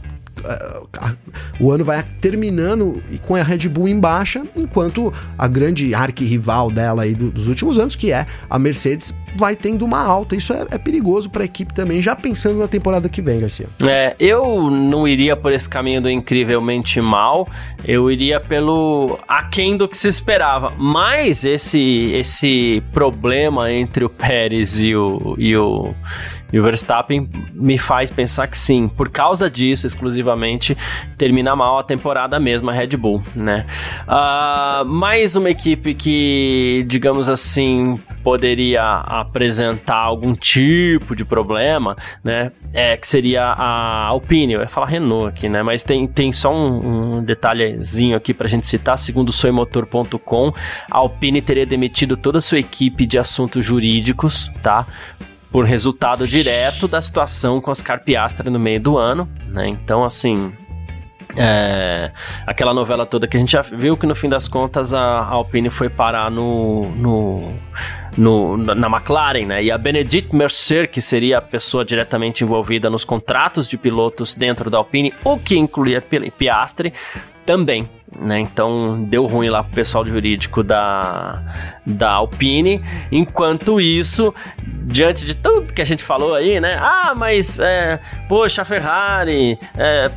o ano vai terminando e com a Red Bull em baixa, enquanto a grande arquirrival dela aí dos últimos anos, que é a Mercedes, vai tendo uma alta. Isso é, é perigoso para a equipe também, já pensando na temporada que vem, Garcia. É, eu não iria por esse caminho do incrivelmente mal, eu iria pelo aquém do que se esperava. Mas esse, esse problema entre o Pérez e o, e o e o Verstappen me faz pensar que sim, por causa disso, exclusivamente, termina mal a temporada mesmo, a Red Bull, né? Uh, mais uma equipe que, digamos assim, poderia apresentar algum tipo de problema, né? É, que seria a Alpine, eu ia falar Renault aqui, né? Mas tem, tem só um, um detalhezinho aqui pra gente citar, segundo o soimotor.com, a Alpine teria demitido toda a sua equipe de assuntos jurídicos, tá? Por resultado direto da situação com as Carpiastra no meio do ano, né? Então, assim, é, aquela novela toda que a gente já viu que no fim das contas a Alpine foi parar no, no, no, na McLaren, né? E a Benedict Mercer, que seria a pessoa diretamente envolvida nos contratos de pilotos dentro da Alpine, o que incluía Piastre, também. Né? Então deu ruim lá pro pessoal jurídico da, da Alpine. Enquanto isso, diante de tudo que a gente falou aí, né? Ah, mas é, poxa, a Ferrari é,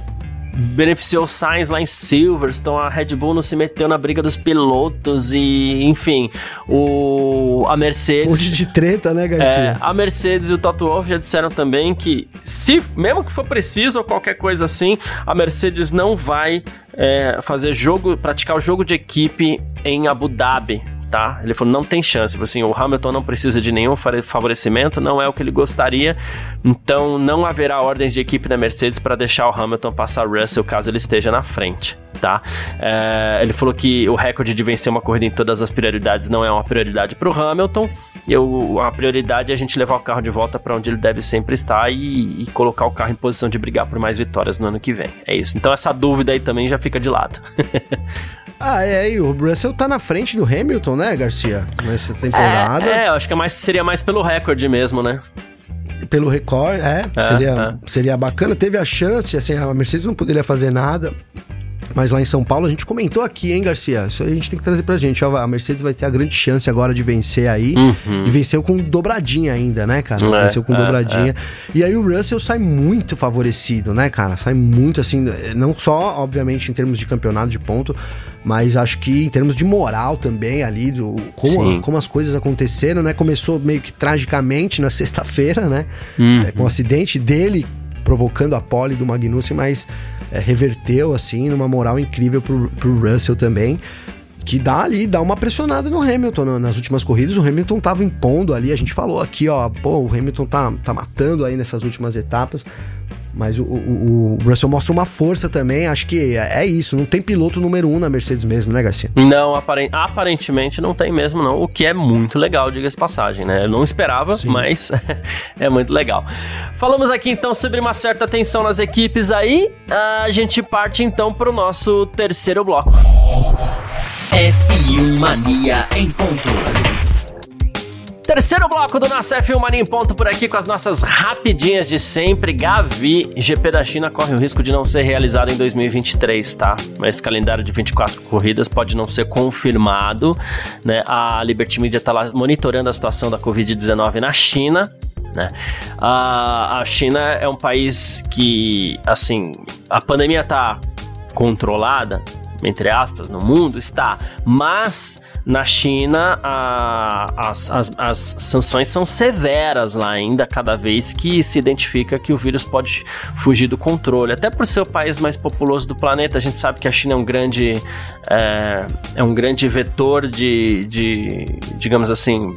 beneficiou o Sainz lá em Silverstone, a Red Bull não se meteu na briga dos pilotos e, enfim, o a Mercedes... Hoje de treta, né, Garcia? É, a Mercedes e o Toto Wolff já disseram também que se, mesmo que for preciso ou qualquer coisa assim, a Mercedes não vai é, fazer jogo, praticar o jogo de equipe em Abu Dhabi, tá? Ele falou, não tem chance. Assim, o Hamilton não precisa de nenhum favorecimento, não é o que ele gostaria, então não haverá ordens de equipe da Mercedes para deixar o Hamilton passar Russell caso ele esteja na frente, tá? É, ele falou que o recorde de vencer uma corrida em todas as prioridades não é uma prioridade para o Hamilton, eu, a prioridade é a gente levar o carro de volta para onde ele deve sempre estar e, e, colocar o carro em posição de brigar por mais vitórias no ano que vem. É isso. Então essa dúvida aí também já fica de lado. ah, é, e o Russell tá na frente do Hamilton, né, Garcia? Nessa temporada. É, é eu acho que é mais, seria mais pelo recorde mesmo, né? pelo recorde, é, é seria, é. seria bacana. Teve a chance, assim, a Mercedes não poderia fazer nada. Mas lá em São Paulo a gente comentou aqui, hein, Garcia? Isso a gente tem que trazer pra gente. A Mercedes vai ter a grande chance agora de vencer aí. Uhum. E venceu com dobradinha ainda, né, cara? É, venceu com é, dobradinha. É. E aí o Russell sai muito favorecido, né, cara? Sai muito assim, não só, obviamente, em termos de campeonato de ponto, mas acho que em termos de moral também ali, do como, como as coisas aconteceram, né? Começou meio que tragicamente na sexta-feira, né? Uhum. É, com o acidente dele provocando a pole do Magnussen, mas é, reverteu assim numa moral incrível pro, pro Russell também. Que dá ali, dá uma pressionada no Hamilton nas últimas corridas. O Hamilton tava impondo ali, a gente falou aqui, ó, pô, o Hamilton tá, tá matando aí nessas últimas etapas. Mas o, o, o, Russell mostra uma força também. Acho que é isso. Não tem piloto número um na Mercedes mesmo, né, Garcia? Não, aparentemente não tem mesmo, não. O que é muito legal, diga-se passagem, né? Eu não esperava, Sim. mas é muito legal. Falamos aqui então sobre uma certa tensão nas equipes aí. A gente parte então para o nosso terceiro bloco. F1 Mania em ponto. Terceiro bloco do nosso F1 Mania em ponto por aqui com as nossas rapidinhas de sempre. Gavi, GP da China corre o risco de não ser realizado em 2023, tá? Esse calendário de 24 corridas pode não ser confirmado, né? A Liberty Media tá lá monitorando a situação da Covid-19 na China, né? A, a China é um país que, assim, a pandemia tá controlada, entre aspas, no mundo, está, mas na China, a, as, as, as, sanções são severas lá ainda, cada vez que se identifica que o vírus pode fugir do controle. Até por ser o país mais populoso do planeta, a gente sabe que a China é um grande, é, é um grande vetor de, de, digamos assim,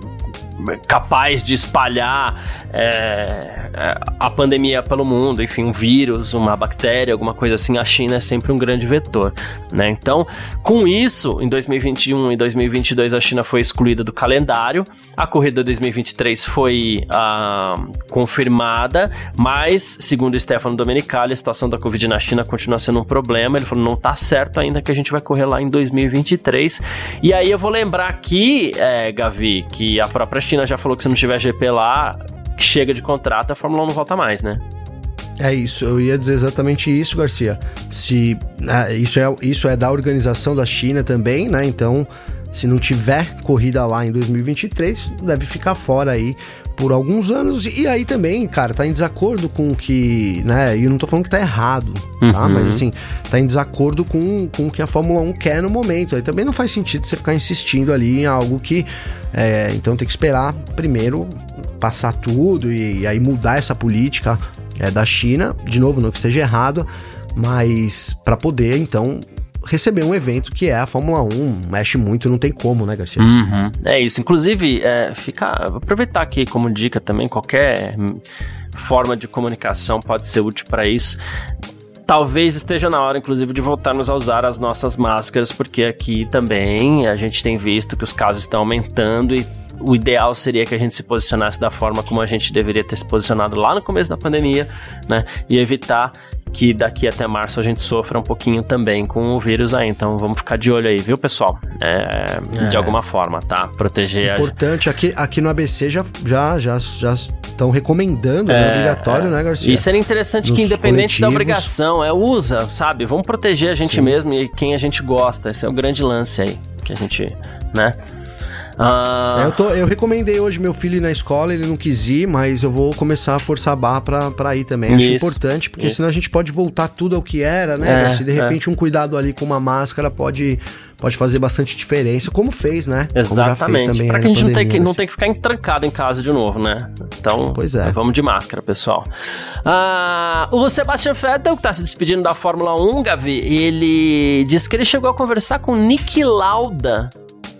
capaz de espalhar é, é, a pandemia pelo mundo, enfim, um vírus, uma bactéria, alguma coisa assim, a China é sempre um grande vetor, né? Então, com isso, em 2021 e 2022 a China foi excluída do calendário, a corrida 2023 foi ah, confirmada, mas, segundo Stefano Domenicali, a situação da Covid na China continua sendo um problema, ele falou, não tá certo ainda que a gente vai correr lá em 2023, e aí eu vou lembrar aqui, é, Gavi, que a própria China já falou que se não tiver GP lá, chega de contrato, a Fórmula 1 não volta mais, né? É isso, eu ia dizer exatamente isso, Garcia. Se é, isso, é, isso é da organização da China também, né? Então, se não tiver corrida lá em 2023, deve ficar fora aí por alguns anos. E aí também, cara, tá em desacordo com o que, né? E eu não tô falando que tá errado, tá? Uhum. Mas assim, tá em desacordo com, com o que a Fórmula 1 quer no momento. Aí também não faz sentido você ficar insistindo ali em algo que. É, então tem que esperar primeiro passar tudo e, e aí mudar essa política é, da China. De novo, não que esteja errado, mas para poder então receber um evento que é a Fórmula 1. Mexe muito, não tem como, né, Garcia? Uhum. É isso. Inclusive, é, fica, aproveitar aqui como dica também, qualquer forma de comunicação pode ser útil para isso. Talvez esteja na hora, inclusive, de voltarmos a usar as nossas máscaras, porque aqui também a gente tem visto que os casos estão aumentando e o ideal seria que a gente se posicionasse da forma como a gente deveria ter se posicionado lá no começo da pandemia, né? E evitar que daqui até março a gente sofra um pouquinho também com o vírus aí. Então vamos ficar de olho aí, viu, pessoal? É, é. De alguma forma, tá? Proteger Importante, a... aqui, aqui no ABC já já já já estão recomendando, né? é, né? Obrigatório, é. né, Garcia? E seria interessante Nos que, independente coletivos... da obrigação, é usa, sabe? Vamos proteger a gente Sim. mesmo e quem a gente gosta. Esse é o grande lance aí que a gente, né? Ah... É, eu, tô, eu recomendei hoje meu filho ir na escola, ele não quis ir, mas eu vou começar a forçar a barra pra, pra ir também. Acho importante, porque isso. senão a gente pode voltar tudo ao que era, né? É, Se de é. repente é. um cuidado ali com uma máscara pode pode fazer bastante diferença, como fez, né? Exatamente. Também pra que a gente não tem que, não tem que ficar entrancado em casa de novo, né? Então, pois é. vamos de máscara, pessoal. Ah, o Sebastian Vettel, que tá se despedindo da Fórmula 1, Gavi, ele disse que ele chegou a conversar com Nick Lauda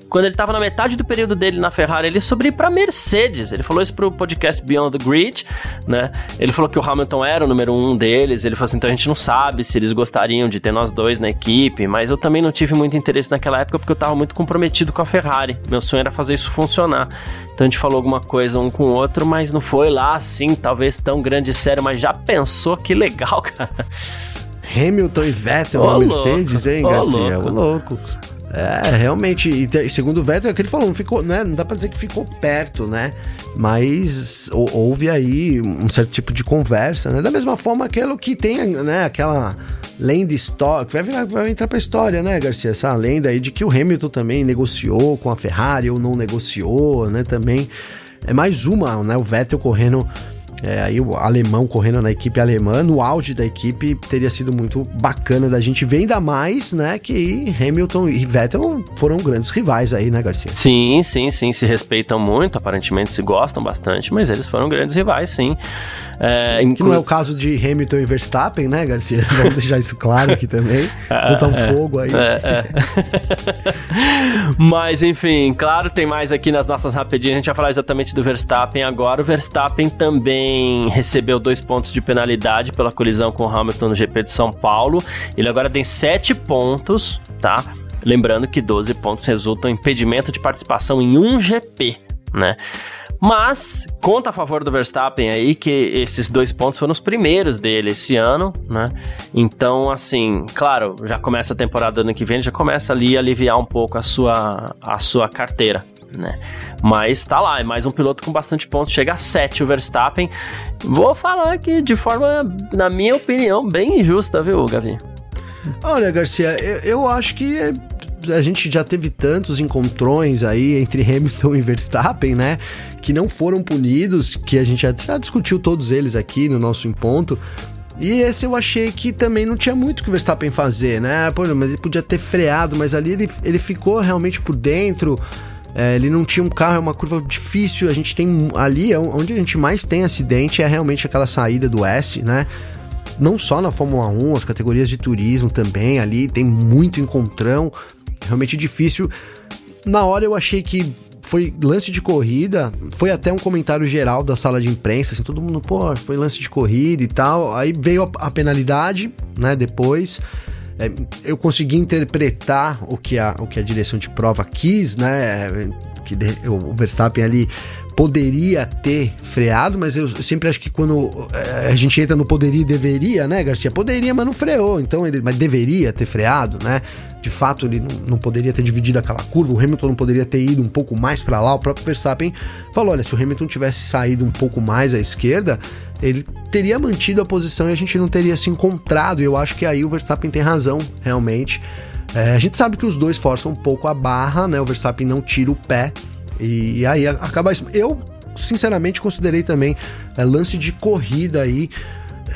quando ele estava na metade do período dele na Ferrari, ele sobre para Mercedes. Ele falou isso pro podcast Beyond the Grid, né? Ele falou que o Hamilton era o número um deles. Ele falou assim: então a gente não sabe se eles gostariam de ter nós dois na equipe, mas eu também não tive muito interesse naquela época porque eu estava muito comprometido com a Ferrari. Meu sonho era fazer isso funcionar. Então a gente falou alguma coisa um com o outro, mas não foi lá assim, talvez tão grande e sério, mas já pensou que legal, cara. Hamilton e Vettel Ô, na. Mercedes, hein, Ô, Garcia? louco. Ô, louco. É, realmente, e segundo o Vettel, é que ele falou, não ficou, né, não dá pra dizer que ficou perto, né, mas hou- houve aí um certo tipo de conversa, né, da mesma forma aquilo que tem, né, aquela lenda histórica, vai, virar- vai entrar pra história, né, Garcia, essa lenda aí de que o Hamilton também negociou com a Ferrari ou não negociou, né, também, é mais uma, né, o Vettel correndo é, aí o alemão correndo na equipe alemã, no auge da equipe, teria sido muito bacana da gente ver, ainda mais, né, que Hamilton e Vettel foram grandes rivais aí, né, Garcia? Sim, sim, sim, se respeitam muito, aparentemente se gostam bastante, mas eles foram grandes rivais, sim. É, Que inclu- não é o caso de Hamilton e Verstappen, né, Garcia? Vamos deixar isso claro aqui também. Botar um fogo aí. É, é. Mas enfim, claro, tem mais aqui nas nossas rapidinhas. A gente vai falar exatamente do Verstappen agora. O Verstappen também recebeu dois pontos de penalidade pela colisão com o Hamilton no GP de São Paulo. Ele agora tem sete pontos, tá? Lembrando que 12 pontos resultam em impedimento de participação em um GP, né? Mas conta a favor do Verstappen aí que esses dois pontos foram os primeiros dele esse ano, né? Então, assim, claro, já começa a temporada ano que vem, já começa ali a aliviar um pouco a sua, a sua carteira, né? Mas tá lá, é mais um piloto com bastante pontos, chega a 7 o Verstappen. Vou falar que de forma, na minha opinião, bem injusta, viu, Gavi? Olha, Garcia, eu, eu acho que é, a gente já teve tantos encontrões aí entre Hamilton e Verstappen, né? Que não foram punidos, que a gente já, já discutiu todos eles aqui no nosso ponto. E esse eu achei que também não tinha muito que o Verstappen fazer, né? Pô, mas ele podia ter freado, mas ali ele, ele ficou realmente por dentro. É, ele não tinha um carro, é uma curva difícil. A gente tem ali, é onde a gente mais tem acidente é realmente aquela saída do S, né? não só na Fórmula 1, as categorias de turismo também ali, tem muito encontrão, realmente difícil. Na hora eu achei que foi lance de corrida, foi até um comentário geral da sala de imprensa, assim, todo mundo, pô, foi lance de corrida e tal. Aí veio a, a penalidade, né, depois. É, eu consegui interpretar o que, a, o que a direção de prova quis, né? Que de- o Verstappen ali poderia ter freado, mas eu sempre acho que quando é, a gente entra no poderia e deveria, né, Garcia? Poderia, mas não freou, então ele mas deveria ter freado, né? De fato, ele não, não poderia ter dividido aquela curva, o Hamilton não poderia ter ido um pouco mais para lá. O próprio Verstappen falou: olha, se o Hamilton tivesse saído um pouco mais à esquerda, ele teria mantido a posição e a gente não teria se encontrado. E eu acho que aí o Verstappen tem razão, realmente. É, a gente sabe que os dois forçam um pouco a barra, né? O Verstappen não tira o pé. E, e aí acaba isso. Eu, sinceramente, considerei também é, lance de corrida aí.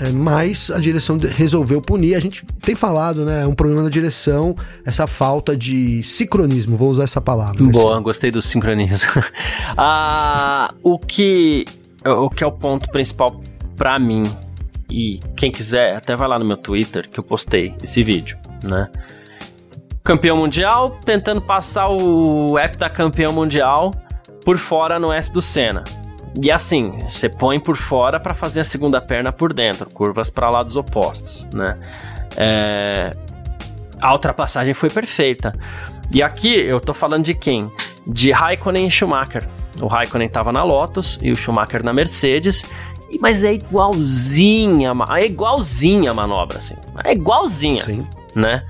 é, mas a direção resolveu punir. A gente tem falado, né? É um problema da direção, essa falta de sincronismo. Vou usar essa palavra. Boa, gostei do sincronismo. ah, o que o que é o ponto principal pra mim e quem quiser até vai lá no meu Twitter que eu postei esse vídeo, né? Campeão mundial tentando passar o heptacampeão mundial por fora no S do Senna. E assim, você põe por fora pra fazer a segunda perna por dentro, curvas para lados opostos, né? É, a ultrapassagem foi perfeita. E aqui eu tô falando de quem? De Raikkonen e Schumacher. O Raikkonen tava na Lotus e o Schumacher na Mercedes. E- Mas é igualzinha, é igualzinha a manobra, assim. É igualzinha, Sim. né?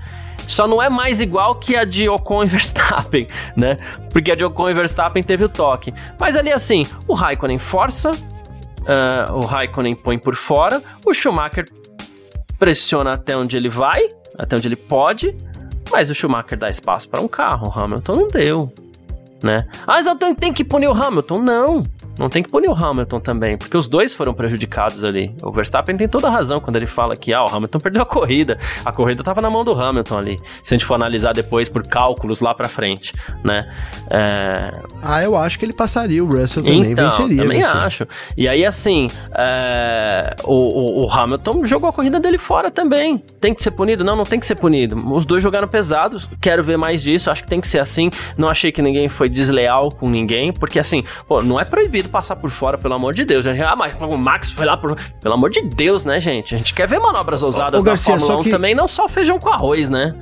Só não é mais igual que a de Ocon e Verstappen, né? Porque a de Ocon e Verstappen teve o toque. Mas ali, assim, o Raikkonen força, ah, o Raikkonen põe por fora, o Schumacher pressiona até onde ele vai, até onde ele pode, mas o Schumacher dá espaço para um carro, o Hamilton não deu. né? Ah, então tem que punir o Hamilton. Não, não tem que punir o Hamilton também, porque os dois foram prejudicados ali. O Verstappen tem toda a razão quando ele fala que ah, o Hamilton perdeu a corrida. A corrida estava na mão do Hamilton ali. Se a gente for analisar depois por cálculos lá para frente, né? É... Ah, eu acho que ele passaria. O Russell também então, venceria. Também você. acho. E aí, assim, é... o, o, o, Hamilton jogou a corrida dele fora também. Tem que ser punido? Não, não tem que ser punido. Os dois jogaram pesados. Quero ver mais disso. Acho que tem que ser assim. Não achei que ninguém foi desleal com ninguém, porque assim, pô, não é proibido passar por fora, pelo amor de Deus. Ah, mas o Max foi lá por. Pelo amor de Deus, né, gente? A gente quer ver manobras ousadas ô, ô, na Garcia, Fórmula 1 que... também, não só feijão com arroz, né?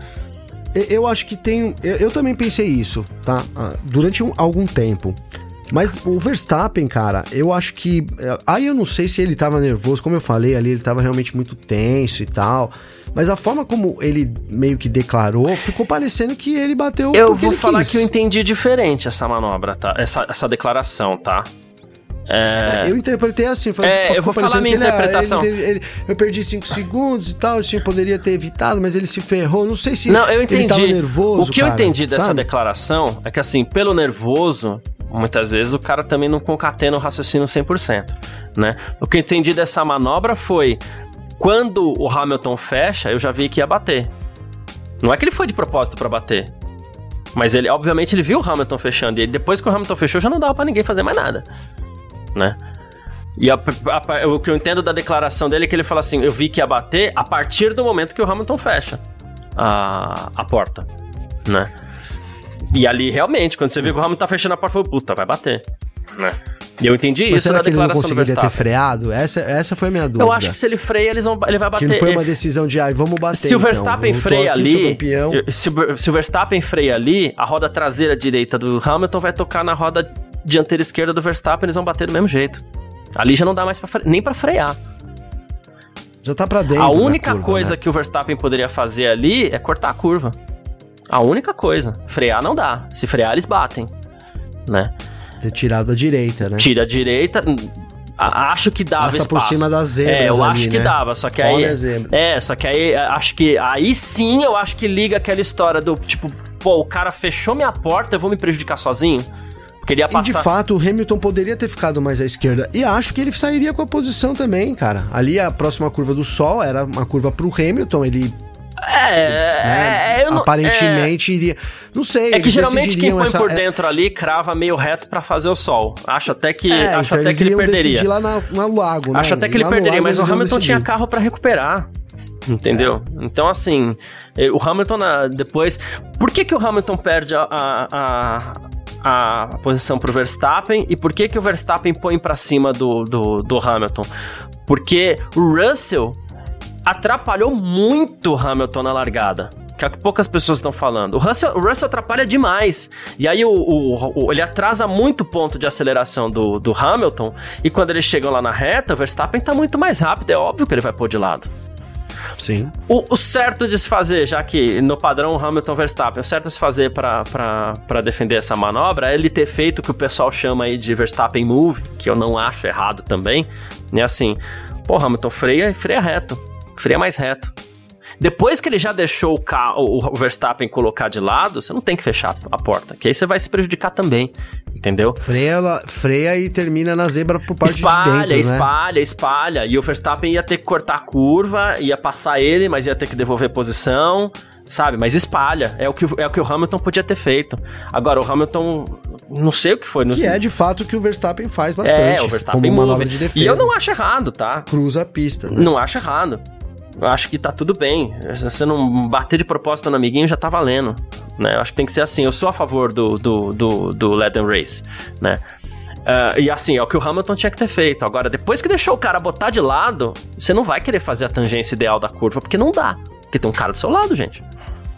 Eu acho que tem. Eu, eu também pensei isso, tá? Ah, durante um, algum tempo. Mas o Verstappen, cara, eu acho que. Eh, aí eu não sei se ele tava nervoso, como eu falei ali, ele tava realmente muito tenso e tal. Mas a forma como ele meio que declarou, ficou parecendo que ele bateu. Eu vou falar quis. que eu entendi diferente essa manobra, tá? Essa, essa declaração, tá? É... É, eu interpretei assim. Falei, é, eu vou falar minha ele, ah, interpretação. Ele, ele, eu perdi 5 segundos e tal, eu poderia ter evitado, mas ele se ferrou. Não sei se não, eu entendi. ele tava nervoso. O que cara, eu entendi dessa sabe? declaração é que, assim, pelo nervoso, muitas vezes o cara também não concatena o raciocínio 100%, né? O que eu entendi dessa manobra foi quando o Hamilton fecha, eu já vi que ia bater. Não é que ele foi de propósito para bater. Mas ele, obviamente, ele viu o Hamilton fechando. E depois que o Hamilton fechou, já não dava para ninguém fazer mais nada. Né? E a, a, o que eu entendo da declaração dele é que ele fala assim: eu vi que ia bater a partir do momento que o Hamilton fecha a, a porta. Né? E ali, realmente, quando você viu que o Hamilton tá fechando a porta, foi puta, vai bater. Né? E eu entendi Mas isso será na que declaração ele não conseguiria ter freado? Essa, essa foi a minha dúvida. Eu acho que se ele freia, eles vão, ele vai bater. Que não foi uma decisão de, ai, vamos bater Se o então. Verstappen então. freia ali, se, se o Verstappen freia ali, a roda traseira direita do Hamilton vai tocar na roda dianteira esquerda do Verstappen, eles vão bater do mesmo jeito. Ali já não dá mais pra nem para frear. Já tá pra dentro. A única curva, coisa né? que o Verstappen poderia fazer ali é cortar a curva. A única coisa. Frear não dá. Se frear, eles batem. Né? Ter tirado a direita, né? Tira a direita. Acho que dava Passa espaço. por cima das zebras É, eu ali, acho que né? dava, só que aí... É, só que aí, acho que... Aí sim, eu acho que liga aquela história do, tipo... Pô, o cara fechou minha porta, eu vou me prejudicar sozinho? Porque ele ia passar... E de fato, o Hamilton poderia ter ficado mais à esquerda. E acho que ele sairia com a posição também, cara. Ali, a próxima curva do Sol era uma curva pro Hamilton, ele é, né? é não, aparentemente é, iria. Não sei. É que geralmente quem põe essa, por é dentro ali crava meio reto para fazer o sol. Acho até que, é, acho então até que ele perderia. lá na, na lago, né? Acho até que ele perderia, mas o Hamilton tinha carro para recuperar. Entendeu? É. Então, assim, o Hamilton depois. Por que, que o Hamilton perde a, a, a, a posição pro Verstappen e por que, que o Verstappen põe para cima do, do, do Hamilton? Porque o Russell atrapalhou muito o Hamilton na largada que é o que poucas pessoas estão falando. O Russell, o Russell atrapalha demais. E aí o, o, o, ele atrasa muito o ponto de aceleração do, do Hamilton. E quando eles chegam lá na reta, o Verstappen está muito mais rápido. É óbvio que ele vai pôr de lado. Sim. O, o, certo de se fazer, já que no padrão Hamilton Verstappen, o certo de se fazer para defender essa manobra é ele ter feito o que o pessoal chama aí de Verstappen Move, que eu não acho errado também. Né? Assim, pô, Hamilton freia e freia reto freia mais reto. Depois que ele já deixou o, carro, o Verstappen colocar de lado, você não tem que fechar a porta, que aí você vai se prejudicar também, entendeu? Freia, freia e termina na zebra por parte espalha, de dentro, Espalha, né? espalha, E o Verstappen ia ter que cortar a curva, ia passar ele, mas ia ter que devolver posição, sabe? Mas espalha. É o que, é o, que o Hamilton podia ter feito. Agora, o Hamilton, não sei o que foi. Que é de fato o que o Verstappen faz bastante. É, o Verstappen como manobra de defesa. E eu não acho errado, tá? Cruza a pista. Né? Não acho errado eu acho que tá tudo bem. Se você não bater de propósito no amiguinho, já tá valendo. Né? Eu acho que tem que ser assim. Eu sou a favor do, do, do, do race, né? Uh, e assim, é o que o Hamilton tinha que ter feito. Agora, depois que deixou o cara botar de lado, você não vai querer fazer a tangência ideal da curva, porque não dá. Porque tem um cara do seu lado, gente.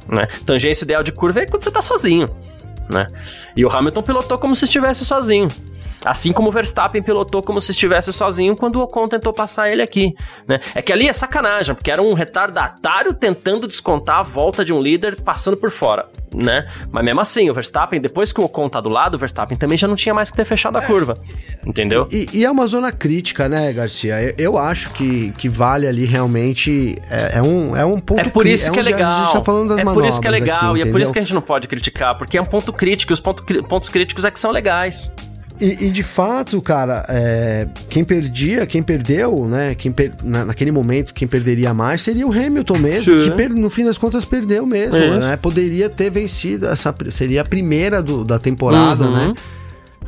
Né? Tangência ideal de curva é quando você tá sozinho. Né? E o Hamilton pilotou como se estivesse sozinho. Assim como o Verstappen pilotou como se estivesse sozinho quando o Ocon tentou passar ele aqui, né? É que ali é sacanagem, porque era um retardatário tentando descontar a volta de um líder passando por fora, né? Mas mesmo assim, o Verstappen, depois que o Ocon tá do lado, o Verstappen também já não tinha mais que ter fechado a curva, entendeu? E, e é uma zona crítica, né, Garcia? Eu, eu, acho que, que vale ali realmente, é, é um, é um ponto É por isso é que é legal. A gente tá falando das é por isso que é legal, aqui, e é por isso que a gente não pode criticar, porque é um ponto crítico, e os ponto, pontos críticos é que são legais. E, e, de fato, cara, é, quem perdia, quem perdeu, né? Quem per, na, naquele momento, quem perderia mais seria o Hamilton mesmo, Sim. que per, no fim das contas perdeu mesmo, né? Poderia ter vencido, essa seria a primeira do, da temporada, uhum. né?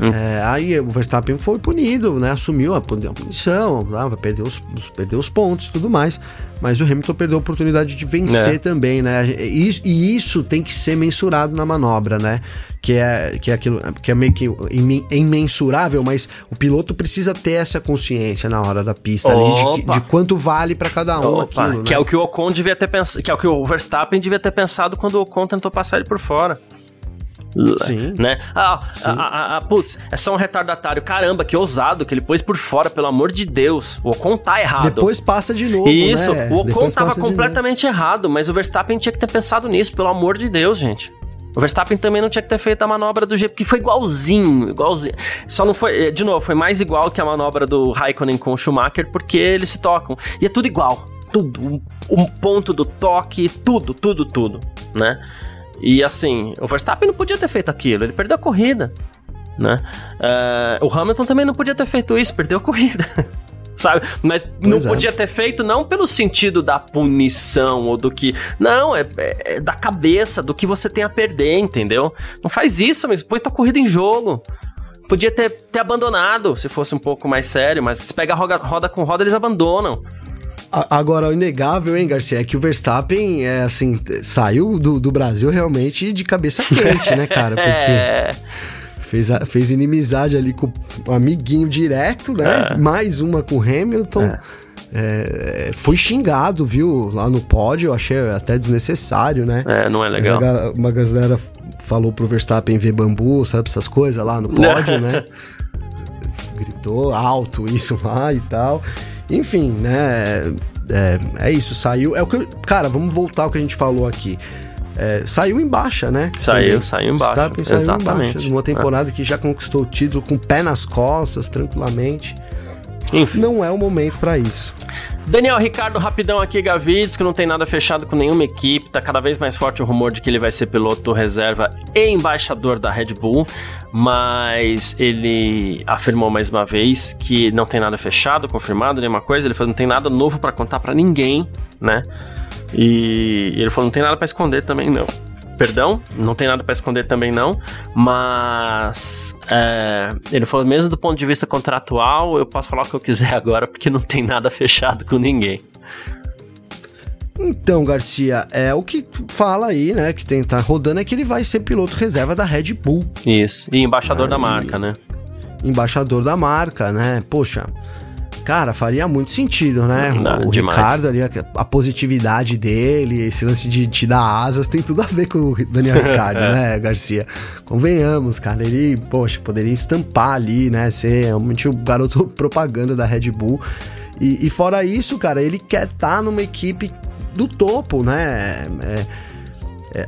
Hum. É, aí o Verstappen foi punido, né? Assumiu a punição, vai perder os, perder os pontos e tudo mais. Mas o Hamilton perdeu a oportunidade de vencer é. também, né? E, e, isso tem que ser mensurado na manobra, né? Que é, que é aquilo que é meio que imensurável, mas o piloto precisa ter essa consciência na hora da pista ali de, de, quanto vale para cada um Opa, aquilo, Que né? é o que o Ocon devia ter pensado, que é o que o Verstappen devia ter pensado quando o Ocon tentou passar ele por fora. Sim. Né? Ah, Sim. Ah, ah, ah, putz, é só um retardatário. Caramba, que ousado que ele pôs por fora, pelo amor de Deus. O Ocon tá errado. Depois passa de novo. Isso, né? o Ocon Depois tava completamente errado, mas o Verstappen tinha que ter pensado nisso, pelo amor de Deus, gente. O Verstappen também não tinha que ter feito a manobra do jeito que foi igualzinho, igualzinho. Só não foi, eh, de novo, foi mais igual que a manobra do Raikkonen com o Schumacher, porque eles se tocam. E é tudo igual. Tudo. Um, um ponto do toque, tudo, tudo, tudo, né? E assim, o Verstappen não podia ter feito aquilo, ele perdeu a corrida, né? Uh, o Hamilton também não podia ter feito isso, perdeu a corrida. sabe? Mas pois não é. podia ter feito não pelo sentido da punição ou do que. Não, é, é, é, da cabeça, do que você tem a perder, entendeu? Não faz isso, mas põe tua corrida em jogo. Podia ter, ter abandonado, se fosse um pouco mais sério, mas se pega roda, roda com roda, eles abandonam. Agora, o inegável, hein, Garcia, é que o Verstappen, é, assim, saiu do, do Brasil realmente de cabeça quente, né, cara? Porque é. fez, a, fez inimizade ali com o amiguinho direto, né? É. Mais uma com o Hamilton. É. É, foi xingado, viu, lá no pódio, achei até desnecessário, né? É, não é legal. uma galera falou pro Verstappen ver bambu, sabe, essas coisas lá no pódio, né? Gritou alto isso lá e tal. Enfim, né? É, é isso, saiu. É o que, cara, vamos voltar ao que a gente falou aqui. É, saiu em baixa, né? Saiu, Também. saiu em baixa. saiu Exatamente. em baixa. Uma temporada é. que já conquistou o título com o pé nas costas, tranquilamente. Enfim. Não é o momento para isso. Daniel Ricardo, rapidão aqui, Gavides, que não tem nada fechado com nenhuma equipe. Tá cada vez mais forte o rumor de que ele vai ser piloto reserva e embaixador da Red Bull. Mas ele afirmou mais uma vez que não tem nada fechado, confirmado, nenhuma coisa. Ele falou não tem nada novo para contar para ninguém, né? E ele falou não tem nada para esconder também, não perdão, não tem nada para esconder também não, mas é, ele falou mesmo do ponto de vista contratual, eu posso falar o que eu quiser agora porque não tem nada fechado com ninguém. Então, Garcia, é o que fala aí, né? Que tem, tá rodando é que ele vai ser piloto reserva da Red Bull. Isso, e embaixador da marca, né? Embaixador da marca, né? Poxa, Cara, faria muito sentido, né? Não, o demais. Ricardo ali, a, a, positividade dele, esse lance de te dar asas, tem tudo a ver com o Daniel Ricardo, né, Garcia? Convenhamos, cara, ele, poxa, poderia estampar ali, né? Ser realmente o garoto propaganda da Red Bull. E, e fora isso, cara, ele quer estar tá numa equipe do topo, né? É, é,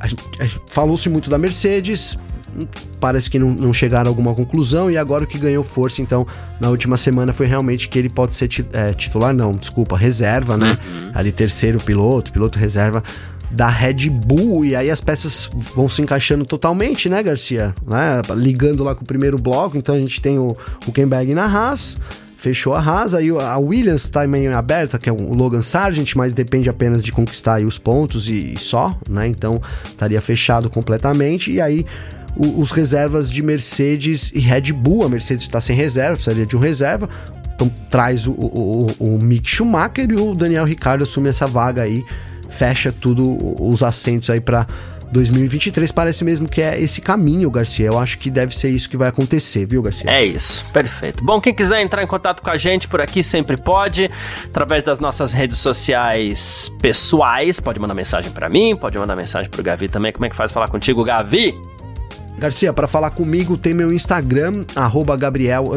Falou-se muito da Mercedes, parece que não, não, chegaram a alguma conclusão e agora o que ganhou força então na última semana foi realmente que ele pode ser é, titular não, desculpa, reserva, né? Uhum. Ali terceiro piloto, piloto reserva da Red Bull e aí as peças vão se encaixando totalmente, né, Garcia? Né? Ligando lá com o primeiro bloco, então a gente tem o Huckenberg na Haas, fechou a Haas, aí a Williams está meio aberta, que é o Logan Sargent, mas depende apenas de conquistar os pontos e, e só, né? Então estaria fechado completamente e aí o, os reservas de Mercedes e Red Bull. A Mercedes está sem reserva, precisaria de um reserva. Então traz o, o, o, Mick Schumacher e o Daniel Ricciardo assume essa vaga aí, fecha tudo os assentos aí para 2023 parece mesmo que é esse caminho, Garcia. Eu acho que deve ser isso que vai acontecer, viu, Garcia? É isso, perfeito. Bom, quem quiser entrar em contato com a gente por aqui sempre pode, através das nossas redes sociais pessoais. Pode mandar mensagem para mim, pode mandar mensagem pro Gavi também. Como é que faz falar contigo, Gavi? Garcia, para falar comigo tem meu Instagram, arroba Gabriel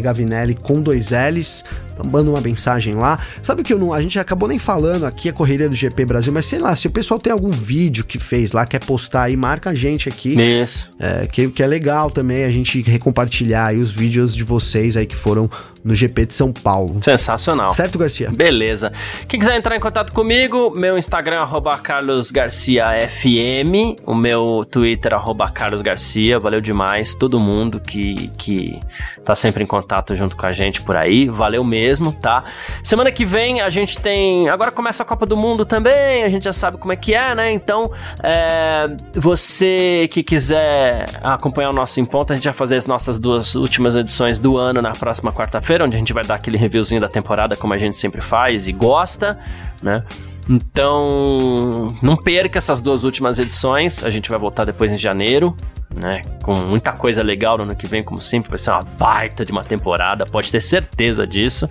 Gavinelli com dois L's. Então manda uma mensagem lá. Sabe que eu não, a gente acabou nem falando aqui a correria do GP Brasil, mas sei lá, se o pessoal tem algum vídeo que fez lá, quer postar aí, marca a gente aqui. Isso. É, que, que é legal também a gente recompartilhar aí os vídeos de vocês aí que foram no GP de São Paulo. Sensacional. Certo, Garcia? Beleza. Quem quiser entrar em contato comigo, meu Instagram é carlosgarciafm, o meu Twitter é carlosgarcia, valeu demais todo mundo que, que tá sempre em contato junto com a gente por aí, valeu mesmo, tá? Semana que vem a gente tem, agora começa a Copa do Mundo também, a gente já sabe como é que é, né? Então, é, você que quiser acompanhar o nosso Em Ponto, a gente vai fazer as nossas duas últimas edições do ano na próxima quarta-feira, feira onde a gente vai dar aquele reviewzinho da temporada, como a gente sempre faz e gosta, né? Então, não perca essas duas últimas edições. A gente vai voltar depois em janeiro, né? Com muita coisa legal no ano que vem, como sempre, vai ser uma baita de uma temporada, pode ter certeza disso,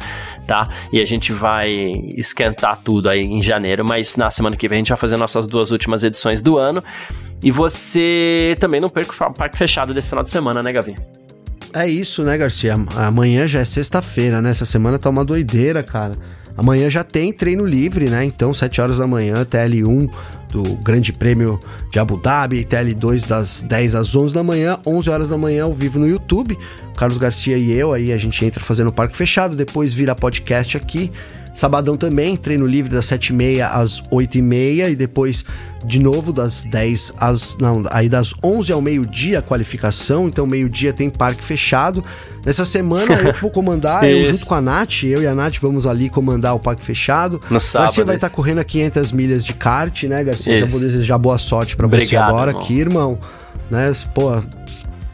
tá? E a gente vai esquentar tudo aí em janeiro, mas na semana que vem a gente vai fazer nossas duas últimas edições do ano. E você também não perca o parque fechado desse final de semana, né, Gavi? É isso, né, Garcia? Amanhã já é sexta-feira, né? Essa semana tá uma doideira, cara. Amanhã já tem treino livre, né? Então, 7 horas da manhã, TL1 do Grande Prêmio de Abu Dhabi, TL2 das 10 às 11 da manhã, 11 horas da manhã ao vivo no YouTube. Carlos Garcia e eu, aí a gente entra fazendo o parque fechado, depois vira podcast aqui. Sabadão também, treino livre das 7h30 às 8h30 e depois de novo das 10 às. Não, aí das 11 ao meio-dia a qualificação, então meio-dia tem parque fechado. Nessa semana eu vou comandar, eu junto com a Nath, eu e a Nath vamos ali comandar o parque fechado. No sábado. Garcia vai estar tá correndo a 500 milhas de kart, né, Garcia? Isso. Já vou desejar boa sorte para você agora irmão. aqui, irmão. Né? Pô,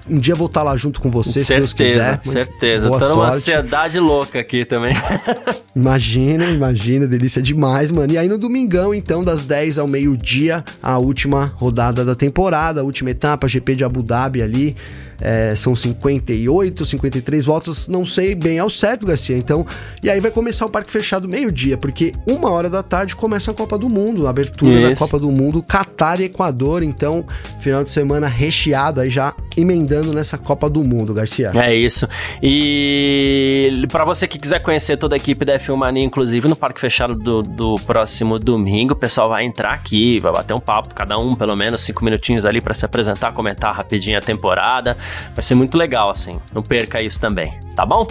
um dia vou estar lá junto com você, certeza, se Deus quiser. Certeza, boa Tô numa ansiedade louca aqui também. imagina, imagina, delícia demais, mano. E aí no domingão, então, das 10 ao meio-dia, a última rodada da temporada, a última etapa, GP de Abu Dhabi ali. É, são 58, 53 voltas, não sei bem ao certo, Garcia. Então, e aí vai começar o parque fechado meio-dia, porque uma hora da tarde começa a Copa do Mundo, a abertura Isso. da Copa do Mundo, Catar e Equador. Então, final de semana recheado aí já emendando nessa Copa do Mundo, Garcia. É isso. E para você que quiser conhecer toda a equipe da F1 Mania, inclusive no parque fechado do, do próximo domingo, o pessoal vai entrar aqui, vai bater um papo, cada um pelo menos cinco minutinhos ali para se apresentar, comentar rapidinho a temporada. Vai ser muito legal, assim. Não perca isso também, tá bom?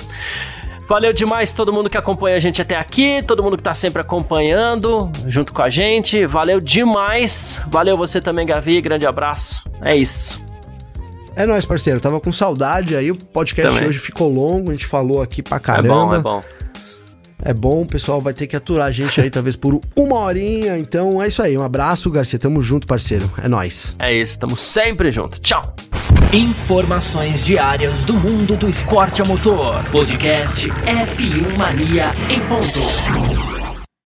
Valeu demais todo mundo que acompanha a gente até aqui, todo mundo que tá sempre acompanhando junto com a gente. Valeu demais. Valeu você também, Gavi. Grande abraço. É isso. É nóis, parceiro. Tava com saudade aí. O podcast também. hoje ficou longo. A gente falou aqui pra caramba. É bom, é bom. É bom, o pessoal vai ter que aturar a gente aí, talvez por uma horinha. Então é isso aí. Um abraço, Garcia. Tamo junto, parceiro. É nóis. É isso, tamo sempre junto. Tchau. Informações diárias do mundo do esporte a motor. Podcast F1 Mania em ponto.